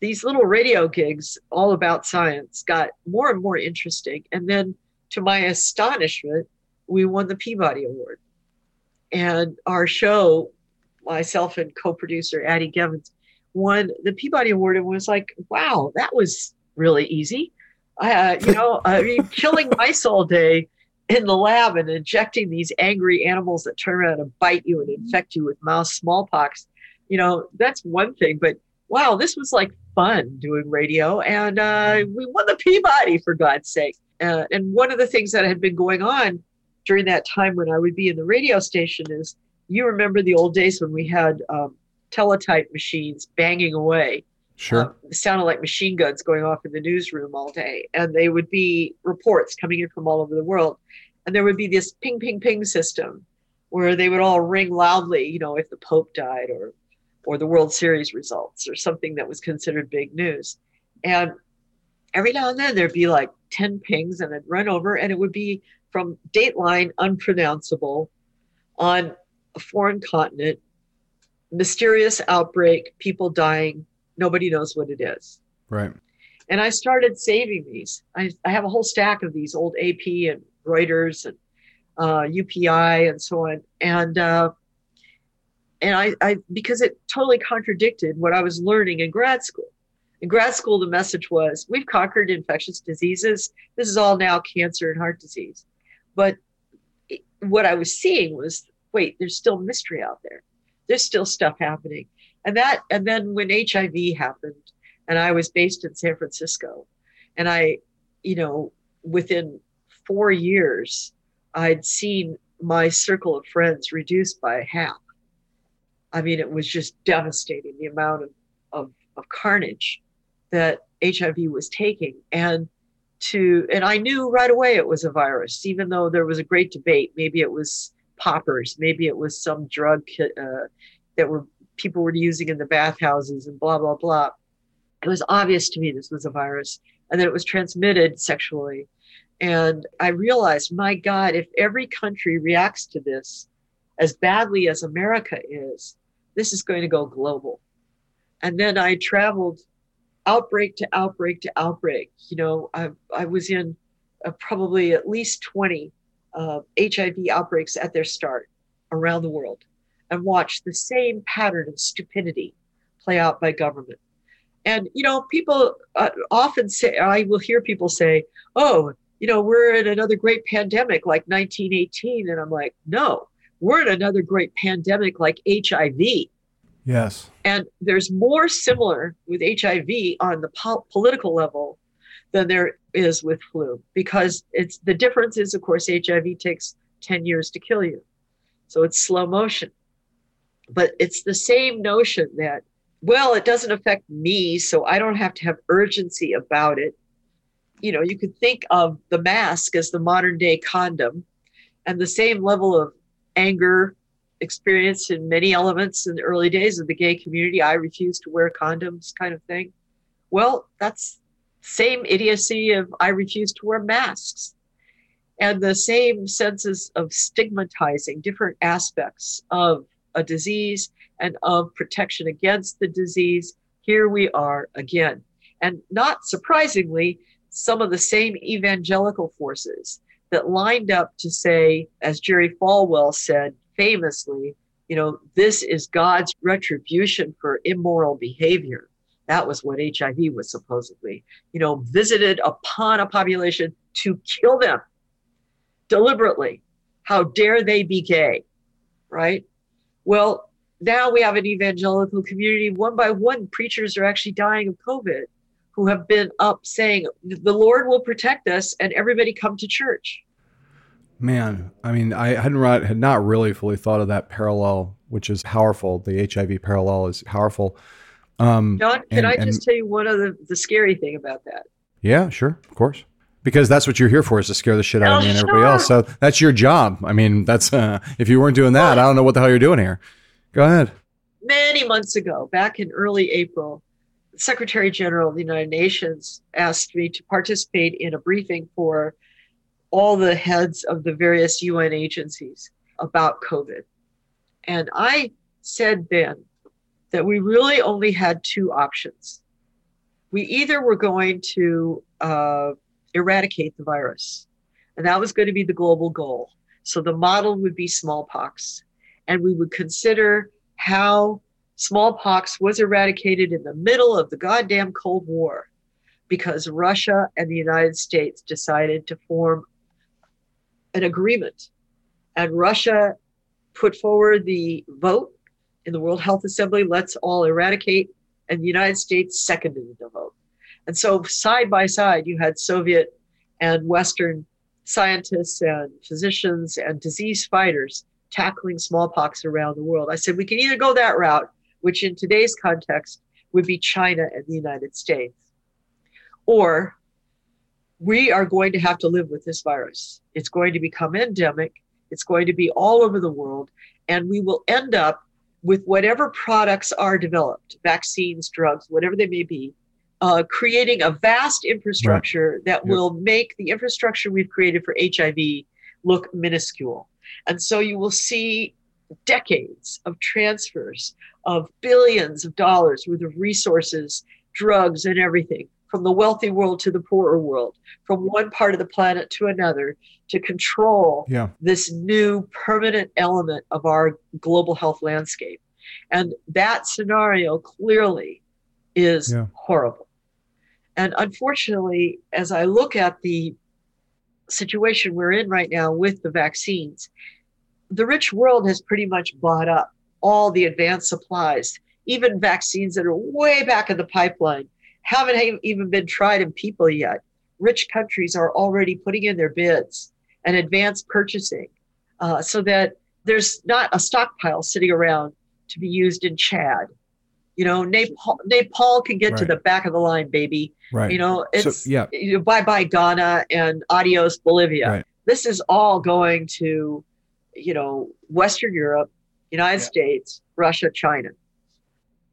these little radio gigs, all about science, got more and more interesting. And then, to my astonishment, we won the Peabody Award. And our show, myself and co producer Adi Gevins, won the Peabody Award and was like, wow, that was really easy. Uh, you know, I mean, killing mice all day in the lab and injecting these angry animals that turn around and bite you and infect you with mouse smallpox, you know, that's one thing. But wow, this was like fun doing radio. And uh, we won the Peabody, for God's sake. Uh, and one of the things that had been going on during that time when I would be in the radio station is you remember the old days when we had um, teletype machines banging away Sure. Um, sounded like machine guns going off in the newsroom all day. And they would be reports coming in from all over the world. And there would be this ping, ping, ping system where they would all ring loudly, you know, if the Pope died or or the World Series results or something that was considered big news. And every now and then there'd be like 10 pings and it'd run over and it would be from Dateline unpronounceable on a foreign continent, mysterious outbreak, people dying, nobody knows what it is. Right. And I started saving these. I, I have a whole stack of these old AP and Reuters and uh, UPI and so on. And uh, and I, I because it totally contradicted what I was learning in grad school. In grad school, the message was we've conquered infectious diseases. This is all now cancer and heart disease. But what I was seeing was wait, there's still mystery out there. There's still stuff happening. And that, and then when HIV happened, and I was based in San Francisco, and I, you know, within four years, I'd seen my circle of friends reduced by half. I mean, it was just devastating the amount of, of, of carnage that HIV was taking. And to, and I knew right away it was a virus, even though there was a great debate. Maybe it was poppers, maybe it was some drug uh, that were people were using in the bathhouses and blah, blah, blah. It was obvious to me this was a virus and that it was transmitted sexually. And I realized, my God, if every country reacts to this as badly as America is, this is going to go global. And then I traveled outbreak to outbreak to outbreak. You know, I, I was in uh, probably at least 20 uh, HIV outbreaks at their start around the world and watch the same pattern of stupidity play out by government. And, you know, people uh, often say, I will hear people say, oh, you know, we're in another great pandemic like 1918. And I'm like, no, we're in another great pandemic like HIV. Yes. And there's more similar with HIV on the po- political level than there is with flu because it's the difference is, of course, HIV takes 10 years to kill you. So it's slow motion. But it's the same notion that, well, it doesn't affect me, so I don't have to have urgency about it you know, you could think of the mask as the modern day condom and the same level of anger experienced in many elements in the early days of the gay community. I refuse to wear condoms kind of thing. Well, that's same idiocy of I refuse to wear masks. And the same senses of stigmatizing different aspects of a disease and of protection against the disease. Here we are again. And not surprisingly, some of the same evangelical forces that lined up to say, as Jerry Falwell said famously, you know, this is God's retribution for immoral behavior. That was what HIV was supposedly, you know, visited upon a population to kill them deliberately. How dare they be gay, right? Well, now we have an evangelical community. One by one, preachers are actually dying of COVID who have been up saying, the Lord will protect us and everybody come to church. Man, I mean, I hadn't had not really fully thought of that parallel, which is powerful. The HIV parallel is powerful. Um, John, can and, I just and, tell you one of the, the scary thing about that? Yeah, sure, of course. Because that's what you're here for is to scare the shit out oh, of me and everybody else. So that's your job. I mean, that's uh, if you weren't doing that, I don't know what the hell you're doing here. Go ahead. Many months ago, back in early April, Secretary General of the United Nations asked me to participate in a briefing for all the heads of the various UN agencies about COVID. And I said then that we really only had two options. We either were going to uh, eradicate the virus, and that was going to be the global goal. So the model would be smallpox, and we would consider how smallpox was eradicated in the middle of the goddamn Cold War because Russia and the United States decided to form an agreement. And Russia put forward the vote in the World Health Assembly let's all eradicate. And the United States seconded the vote. And so, side by side, you had Soviet and Western scientists and physicians and disease fighters tackling smallpox around the world. I said, we can either go that route which in today's context would be China and the United States. Or we are going to have to live with this virus. It's going to become endemic, it's going to be all over the world, and we will end up with whatever products are developed vaccines, drugs, whatever they may be. Uh, creating a vast infrastructure right. that yep. will make the infrastructure we've created for HIV look minuscule. And so you will see decades of transfers of billions of dollars worth of resources, drugs, and everything from the wealthy world to the poorer world, from one part of the planet to another to control yeah. this new permanent element of our global health landscape. And that scenario clearly is yeah. horrible. And unfortunately, as I look at the situation we're in right now with the vaccines, the rich world has pretty much bought up all the advanced supplies, even vaccines that are way back in the pipeline, haven't even been tried in people yet. Rich countries are already putting in their bids and advanced purchasing uh, so that there's not a stockpile sitting around to be used in Chad. You know, Nepal, Nepal can get right. to the back of the line, baby. Right. You know, it's so, yeah. You know, bye bye Ghana and adios Bolivia. Right. This is all going to, you know, Western Europe, United yeah. States, Russia, China.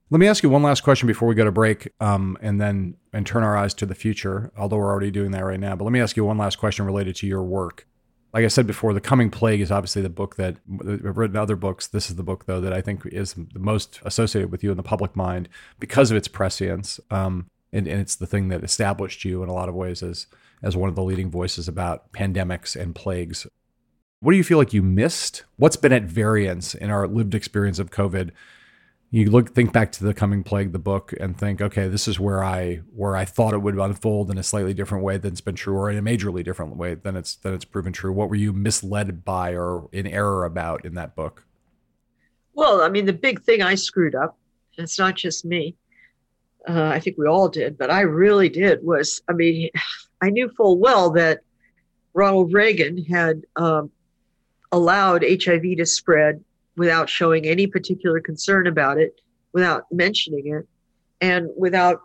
Let me ask you one last question before we go to break, um, and then and turn our eyes to the future. Although we're already doing that right now, but let me ask you one last question related to your work like I said before, The Coming Plague is obviously the book that I've written other books. This is the book, though, that I think is the most associated with you in the public mind because of its prescience. Um, and, and, it's the thing that established you in a lot of ways as, as one of the leading voices about pandemics and plagues. What do you feel like you missed? What's been at variance in our lived experience of COVID you look think back to the coming plague the book and think okay this is where i where i thought it would unfold in a slightly different way than it's been true or in a majorly different way than it's than it's proven true. What were you misled by or in error about in that book? Well i mean the big thing i screwed up it's not just me uh, i think we all did but i really did was i mean i knew full well that ronald reagan had um, allowed hiv to spread without showing any particular concern about it, without mentioning it, and without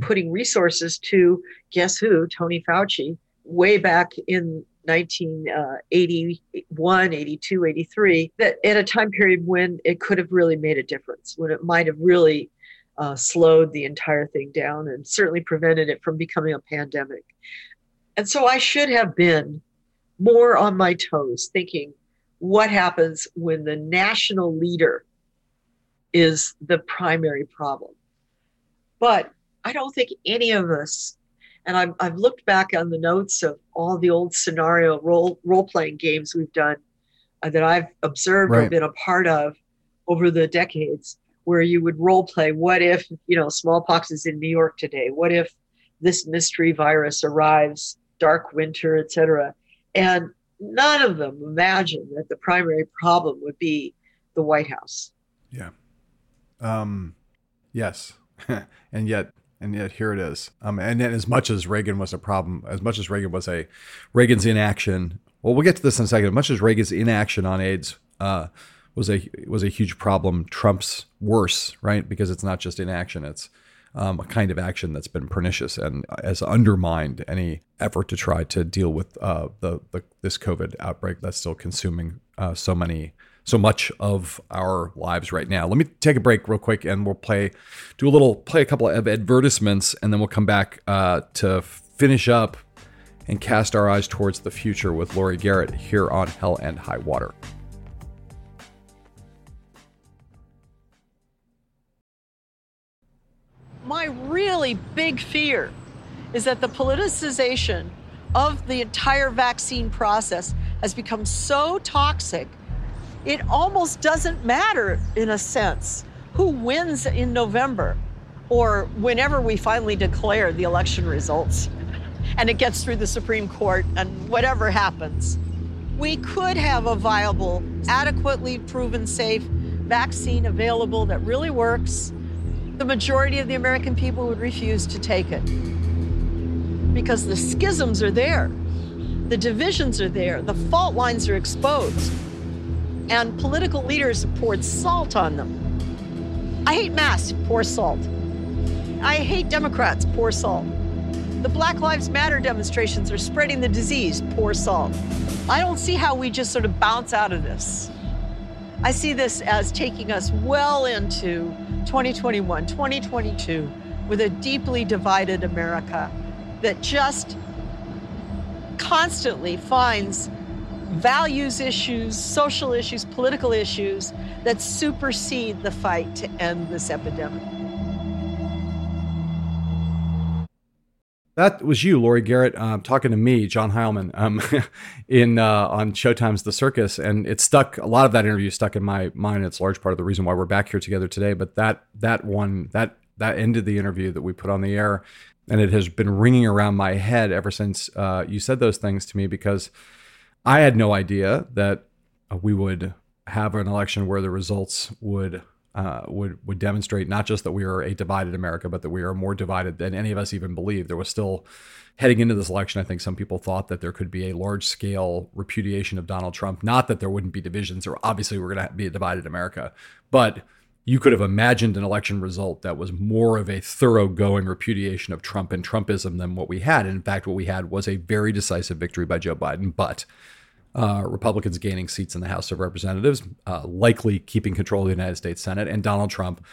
putting resources to guess who, Tony Fauci, way back in 1981, 82, 83, that at a time period when it could have really made a difference, when it might have really uh, slowed the entire thing down and certainly prevented it from becoming a pandemic. And so I should have been more on my toes, thinking, what happens when the national leader is the primary problem. But I don't think any of us, and I've, I've looked back on the notes of all the old scenario role role playing games we've done uh, that I've observed right. or been a part of over the decades, where you would role play. What if you know smallpox is in New York today? What if this mystery virus arrives, dark winter, etc. And none of them imagined that the primary problem would be the White House. Yeah. Um, yes. and yet, and yet here it is. Um, and then as much as Reagan was a problem, as much as Reagan was a Reagan's inaction. Well, we'll get to this in a second. As much as Reagan's inaction on AIDS uh, was a was a huge problem, Trump's worse, right? Because it's not just inaction; it's um, a kind of action that's been pernicious and has undermined any effort to try to deal with uh, the, the, this COVID outbreak that's still consuming uh, so many so much of our lives right now. Let me take a break real quick, and we'll play do a little play a couple of advertisements, and then we'll come back uh, to finish up and cast our eyes towards the future with Laurie Garrett here on Hell and High Water. My really big fear is that the politicization of the entire vaccine process has become so toxic, it almost doesn't matter, in a sense, who wins in November or whenever we finally declare the election results and it gets through the Supreme Court and whatever happens. We could have a viable, adequately proven safe vaccine available that really works the majority of the American people would refuse to take it because the schisms are there, the divisions are there, the fault lines are exposed, and political leaders have poured salt on them. I hate masks, pour salt. I hate Democrats, pour salt. The Black Lives Matter demonstrations are spreading the disease, pour salt. I don't see how we just sort of bounce out of this. I see this as taking us well into 2021, 2022, with a deeply divided America that just constantly finds values issues, social issues, political issues that supersede the fight to end this epidemic. That was you, Laurie Garrett, um, talking to me, John Heilemann, um, in uh, on Showtime's The Circus, and it stuck. A lot of that interview stuck in my mind. It's a large part of the reason why we're back here together today. But that that one that that ended the interview that we put on the air, and it has been ringing around my head ever since uh, you said those things to me because I had no idea that we would have an election where the results would uh, would would demonstrate not just that we are a divided America, but that we are more divided than any of us even believed. There was still heading into this election. I think some people thought that there could be a large scale repudiation of Donald Trump. Not that there wouldn't be divisions, or obviously we're going to be a divided America, but you could have imagined an election result that was more of a thoroughgoing repudiation of Trump and Trumpism than what we had. And in fact, what we had was a very decisive victory by Joe Biden, but uh, Republicans gaining seats in the House of Representatives, uh, likely keeping control of the United States Senate, and Donald Trump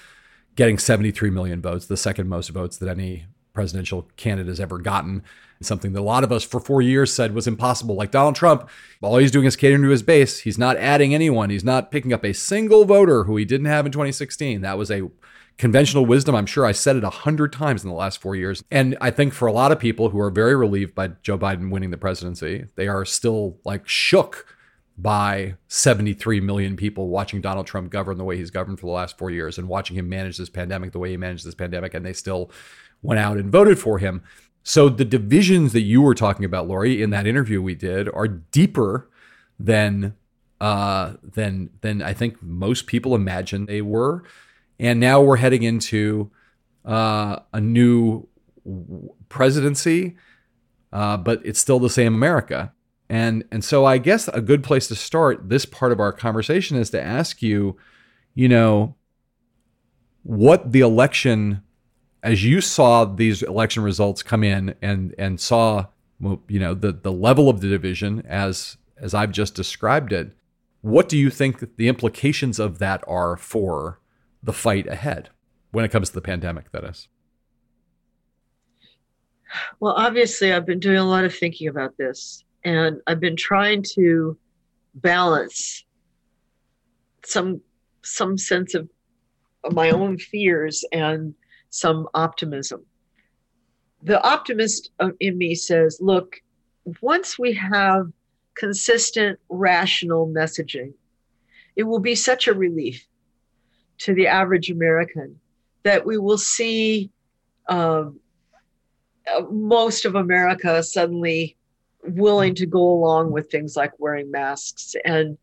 getting 73 million votes, the second most votes that any presidential candidate has ever gotten. Something that a lot of us for four years said was impossible. Like Donald Trump, all he's doing is catering to his base. He's not adding anyone. He's not picking up a single voter who he didn't have in 2016. That was a conventional wisdom. I'm sure I said it a hundred times in the last four years. And I think for a lot of people who are very relieved by Joe Biden winning the presidency, they are still like shook by 73 million people watching Donald Trump govern the way he's governed for the last four years and watching him manage this pandemic the way he managed this pandemic. And they still went out and voted for him. So the divisions that you were talking about, Laurie, in that interview we did are deeper than uh, than than I think most people imagine they were. And now we're heading into uh, a new presidency, uh, but it's still the same America. And and so I guess a good place to start this part of our conversation is to ask you, you know, what the election, as you saw these election results come in and and saw, you know, the the level of the division as as I've just described it. What do you think the implications of that are for the fight ahead when it comes to the pandemic, that is? Well, obviously, I've been doing a lot of thinking about this, and I've been trying to balance some some sense of, my own fears and some optimism. The optimist uh, in me says, look, once we have consistent, rational messaging, it will be such a relief to the average American that we will see um, uh, most of America suddenly willing to go along with things like wearing masks and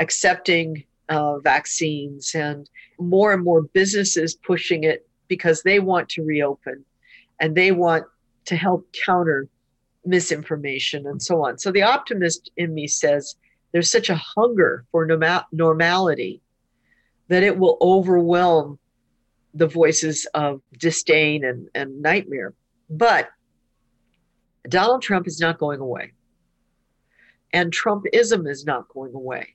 accepting uh, vaccines and more and more businesses pushing it because they want to reopen and they want to help counter misinformation and so on. So the optimist in me says there's such a hunger for norma- normality that it will overwhelm the voices of disdain and, and nightmare. But Donald Trump is not going away. And Trumpism is not going away.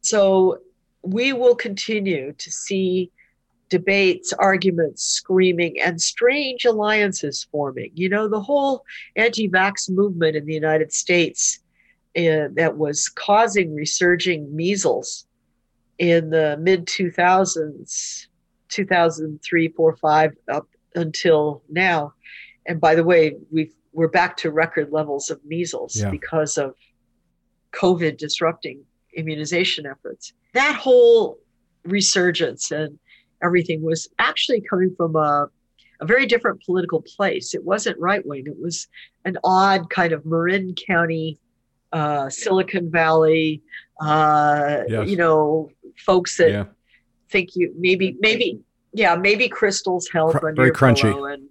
So we will continue to see debates, arguments, screaming, and strange alliances forming. You know, the whole anti vax movement in the United States uh, that was causing resurging measles in the mid 2000s 2003 4 5 up until now and by the way we we're back to record levels of measles yeah. because of covid disrupting immunization efforts that whole resurgence and everything was actually coming from a, a very different political place it wasn't right wing it was an odd kind of marin county uh, silicon valley uh, yes. you know folks that yeah. think you maybe maybe yeah maybe crystals help Cr- very crunchy and,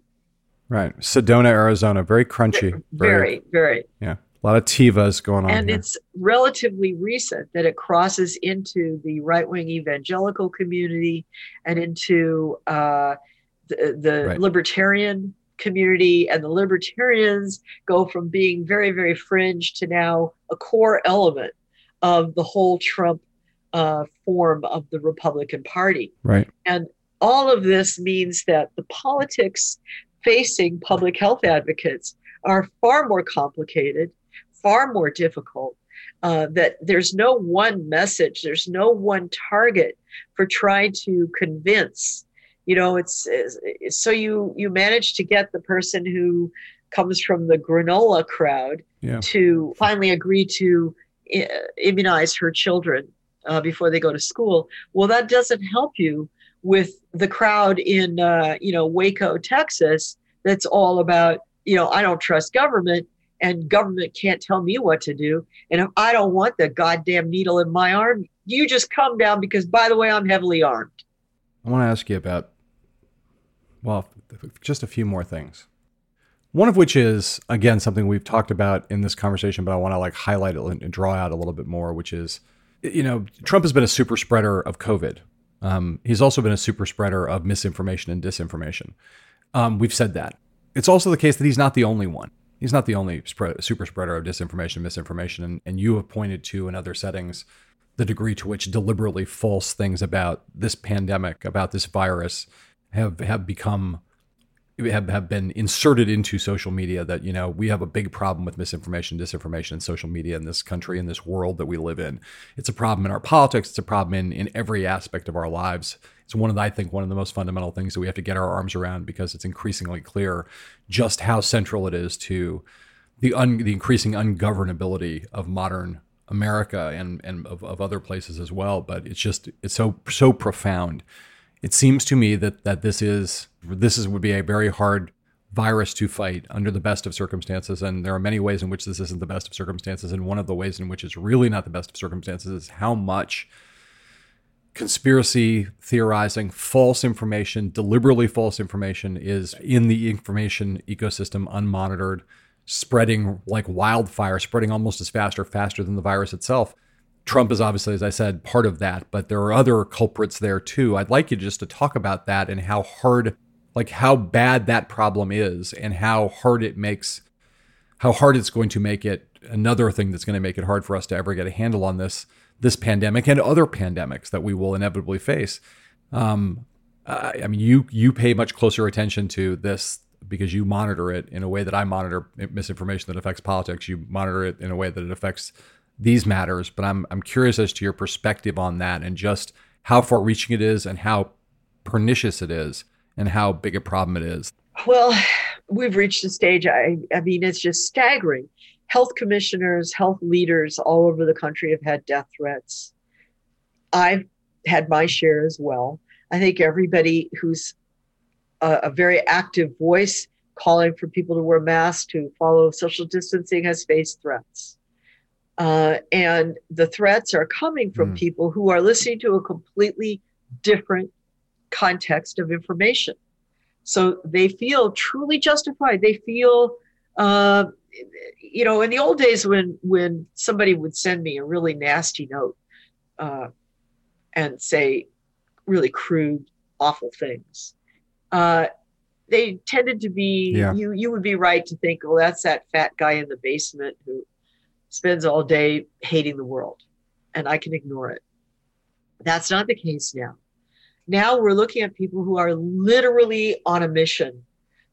right sedona arizona very crunchy very, very very yeah a lot of Tevas going on and here. it's relatively recent that it crosses into the right-wing evangelical community and into uh, the, the right. libertarian community and the libertarians go from being very very fringe to now a core element of the whole trump uh, form of the Republican Party. Right. And all of this means that the politics facing public health advocates are far more complicated, far more difficult. Uh, that there's no one message, there's no one target for trying to convince. You know, it's, it's so you you manage to get the person who comes from the granola crowd Yeah. to finally agree to immunize her children uh, before they go to school. Well, that doesn't help you with the crowd in uh, you know Waco, Texas. That's all about you know I don't trust government and government can't tell me what to do. And if I don't want the goddamn needle in my arm, you just come down because by the way I'm heavily armed. I want to ask you about, well, just a few more things. One of which is, again, something we've talked about in this conversation, but I want to like highlight it and draw out a little bit more, which is, you know, Trump has been a super spreader of COVID. Um, he's also been a super spreader of misinformation and disinformation. Um, we've said that. It's also the case that he's not the only one. He's not the only spread, super spreader of disinformation and misinformation. And, and you have pointed to in other settings the degree to which deliberately false things about this pandemic, about this virus, have have become have, have been inserted into social media that you know we have a big problem with misinformation disinformation and social media in this country in this world that we live in it's a problem in our politics it's a problem in, in every aspect of our lives it's one of the, i think one of the most fundamental things that we have to get our arms around because it's increasingly clear just how central it is to the un, the increasing ungovernability of modern America and and of, of other places as well. But it's just it's so so profound. It seems to me that that this is this is would be a very hard virus to fight under the best of circumstances. And there are many ways in which this isn't the best of circumstances. And one of the ways in which it's really not the best of circumstances is how much conspiracy theorizing, false information, deliberately false information is in the information ecosystem unmonitored, spreading like wildfire, spreading almost as fast or faster than the virus itself. Trump is obviously, as I said, part of that, but there are other culprits there too. I'd like you just to talk about that and how hard, like how bad that problem is and how hard it makes, how hard it's going to make it another thing that's going to make it hard for us to ever get a handle on this this pandemic and other pandemics that we will inevitably face. Um, I, I mean, you you pay much closer attention to this because you monitor it in a way that I monitor misinformation that affects politics. You monitor it in a way that it affects these matters. But I'm I'm curious as to your perspective on that and just how far-reaching it is and how pernicious it is and how big a problem it is. Well, we've reached a stage. I I mean, it's just staggering health commissioners, health leaders all over the country have had death threats. I've had my share as well. I think everybody who's a, a, very active voice calling for people to wear masks, to follow social distancing, has faced threats. Uh, and the threats are coming from mm. people who are listening to a completely different context of information. So they feel truly justified. They feel uh, you know, in the old days when when somebody would send me a really nasty note uh, and say really crude, awful things, uh, they tended to be yeah. you. You would be right to think, oh, that's that fat guy in the basement who spends all day hating the world, and I can ignore it. That's not the case now. Now we're looking at people who are literally on a mission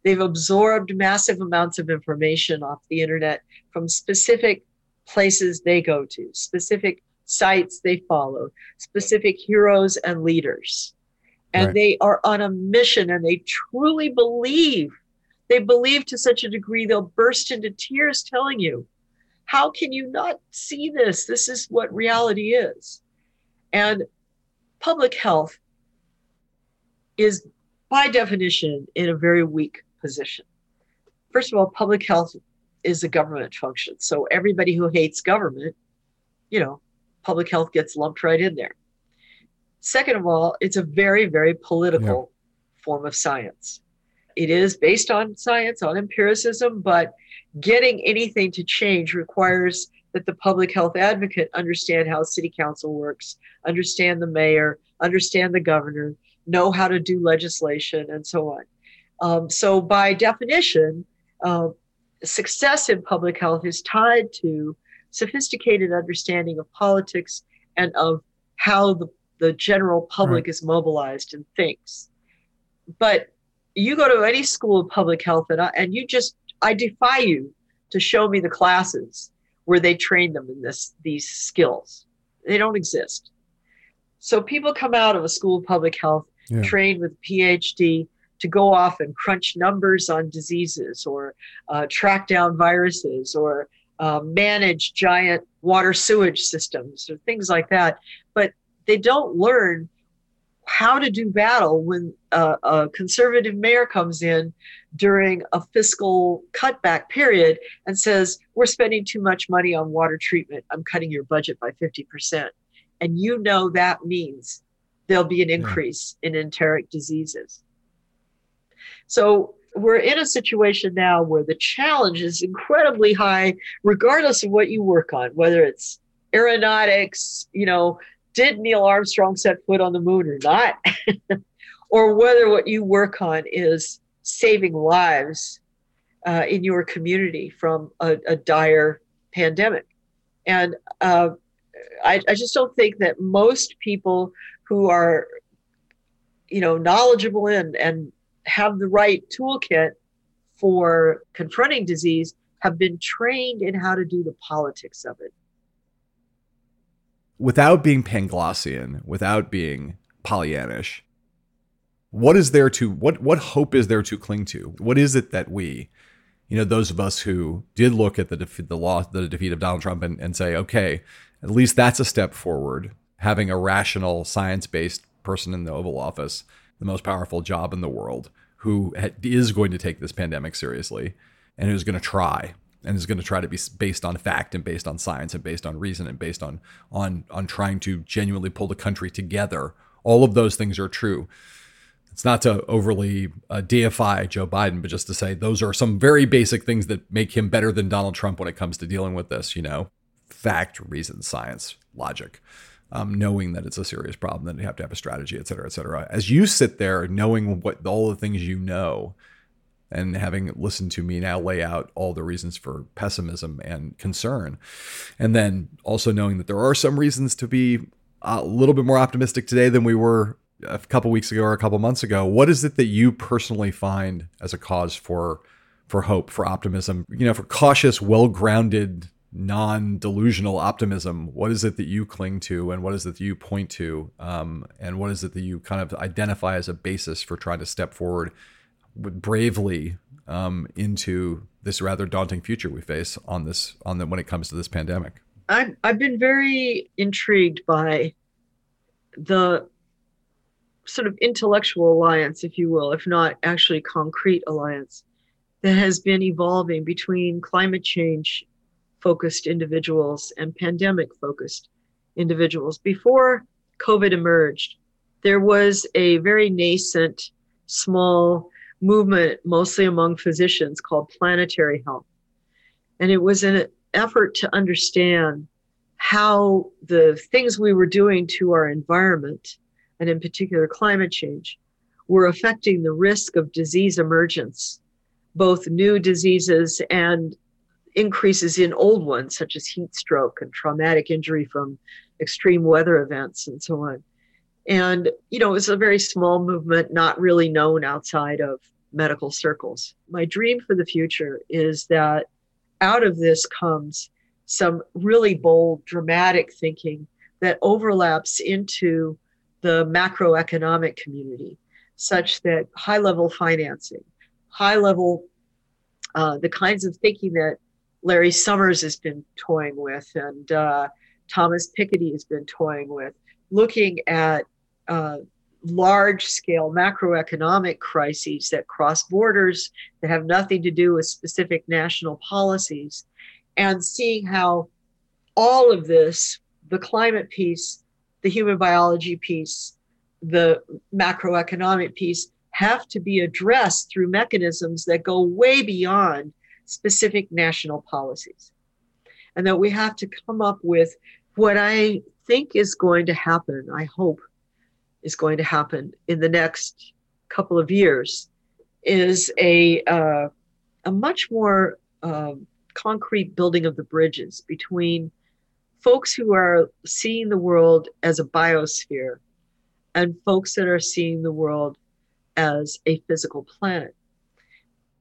They've absorbed massive amounts of information off the internet from specific places they go to, specific sites they follow, specific heroes and leaders. And right. they are on a mission and they truly believe. They believe to such a degree they'll burst into tears telling you, How can you not see this? This is what reality is. And public health is, by definition, in a very weak position. First of all, public health is a government function. So everybody who hates government, you know, public health gets lumped right in there. Second of all, it's a very, very political yeah. form of science. It is based on science, on empiricism, but getting anything to change requires that the public health advocate understand how city council works, understand the mayor, understand the governor, know how to do legislation, and so on. Um, so, by definition, uh, success in public health is tied to sophisticated understanding of politics and of how the, the general public right. is mobilized and thinks. But you go to any school of public health, and, I, and you just, I defy you to show me the classes where they train them in this these skills. They don't exist. So people come out of a school of public health yeah. trained with PhD to go off and crunch numbers on diseases or uh, track down viruses or uh, manage giant water sewage systems or things like that. But they don't learn how to do battle when uh, a conservative mayor comes in during a fiscal cutback period and says, We're spending too much money on water treatment. I'm cutting your budget by 50%. And you know that means there'll be an increase yeah. in enteric diseases. So we're in a situation now where the challenge is incredibly high, regardless of what you work on, whether it's aeronautics, you know, did Neil Armstrong set foot on the moon or not, or whether what you work on is saving lives uh, in your community from a, a dire pandemic. And uh, I, I just don't think that most people who are, you know, knowledgeable and, and have the right toolkit for confronting disease have been trained in how to do the politics of it. Without being Panglossian, without being Pollyannish, what is there to what what hope is there to cling to? What is it that we, you know, those of us who did look at the defeat, the loss, the defeat of Donald Trump, and, and say, okay, at least that's a step forward. Having a rational, science based person in the Oval Office, the most powerful job in the world, who is going to take this pandemic seriously and who's going to try and is going to try to be based on fact and based on science and based on reason and based on on on trying to genuinely pull the country together. All of those things are true. It's not to overly uh, deify Joe Biden, but just to say those are some very basic things that make him better than Donald Trump when it comes to dealing with this. You know, fact, reason, science, logic. Um, knowing that it's a serious problem, that you have to have a strategy, et cetera, et cetera. As you sit there knowing what all the things you know, and having listened to me now lay out all the reasons for pessimism and concern, and then also knowing that there are some reasons to be a little bit more optimistic today than we were a couple weeks ago or a couple months ago. What is it that you personally find as a cause for for hope, for optimism, you know, for cautious, well-grounded non-delusional optimism what is it that you cling to and what is it that you point to um, and what is it that you kind of identify as a basis for trying to step forward bravely um, into this rather daunting future we face on this on the when it comes to this pandemic I've, I've been very intrigued by the sort of intellectual alliance if you will if not actually concrete alliance that has been evolving between climate change focused individuals and pandemic focused individuals. Before COVID emerged, there was a very nascent, small movement, mostly among physicians, called planetary health. And it was an effort to understand how the things we were doing to our environment, and in particular climate change, were affecting the risk of disease emergence, both new diseases and increases in old ones, such as heat stroke and traumatic injury from extreme weather events and so on. And, you know, it was a very small movement, not really known outside of medical circles. My dream for the future is that out of this comes some really bold, dramatic thinking that overlaps into the macroeconomic community, such that high level financing, high level, uh, the kinds of thinking that Larry Summers has been toying with, and uh, Thomas Piketty has been toying with, looking at uh, large scale macroeconomic crises that cross borders, that have nothing to do with specific national policies, and seeing how all of this the climate piece, the human biology piece, the macroeconomic piece have to be addressed through mechanisms that go way beyond specific national policies. And that we have to come up with what I think is going to happen, I hope is going to happen in the next couple of years, is a, uh, a much more uh, concrete building of the bridges between folks who are seeing the world as a biosphere and folks that are seeing the world as a physical planet.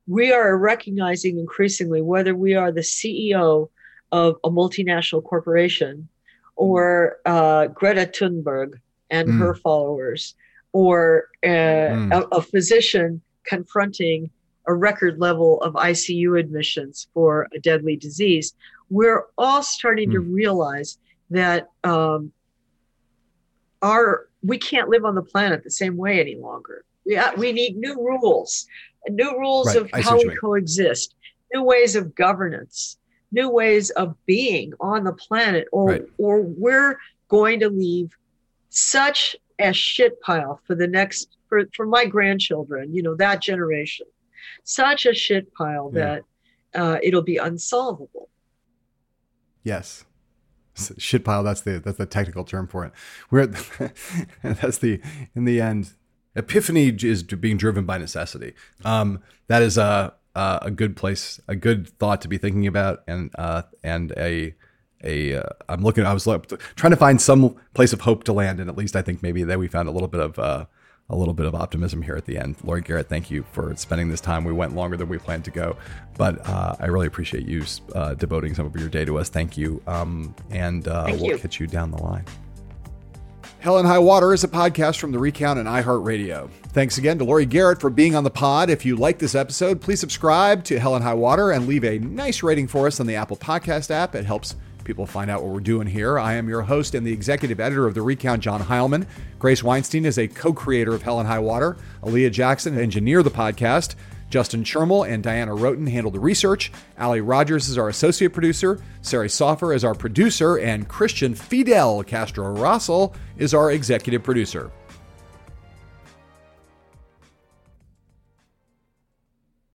We are recognizing increasingly whether we are the CEO of a multinational corporation or uh, Greta Thunberg and mm. her followers, or uh, mm. a, a, physician confronting a record level of ICU admissions for a deadly disease, we're all starting mm. to hmm. realize that um, our we can't live on the planet the same way any longer. We, we need new rules, new rules right. of I how we coexist, new ways of governance, new ways of being on the planet, or right. or we're going to leave such a shit pile for the next for, for my grandchildren, you know, that generation. Such a shit pile yeah. that uh, it'll be unsolvable. Yes shit pile that's the that's the technical term for it we're that's the in the end epiphany is being driven by necessity um that is a uh, a good place a good thought to be thinking about and uh and a a uh, I'm looking I was trying to find some place of hope to land and at least I think maybe that we found a little bit of uh a little bit of optimism here at the end. Laurie Garrett, thank you for spending this time. We went longer than we planned to go, but uh, I really appreciate you uh, devoting some of your day to us. Thank you. Um, and uh, thank we'll you. catch you down the line. Hell and High Water is a podcast from the Recount and iHeartRadio. Thanks again to Laurie Garrett for being on the pod. If you like this episode, please subscribe to Hell and High Water and leave a nice rating for us on the Apple Podcast app. It helps people find out what we're doing here. I am your host and the executive editor of The Recount, John Heilemann. Grace Weinstein is a co creator of Hell and High Water. Aaliyah Jackson engineer the podcast. Justin Chermel and Diana Roten handle the research. Ali Rogers is our associate producer. Sari Soffer is our producer. And Christian Fidel Castro Russell is our executive producer.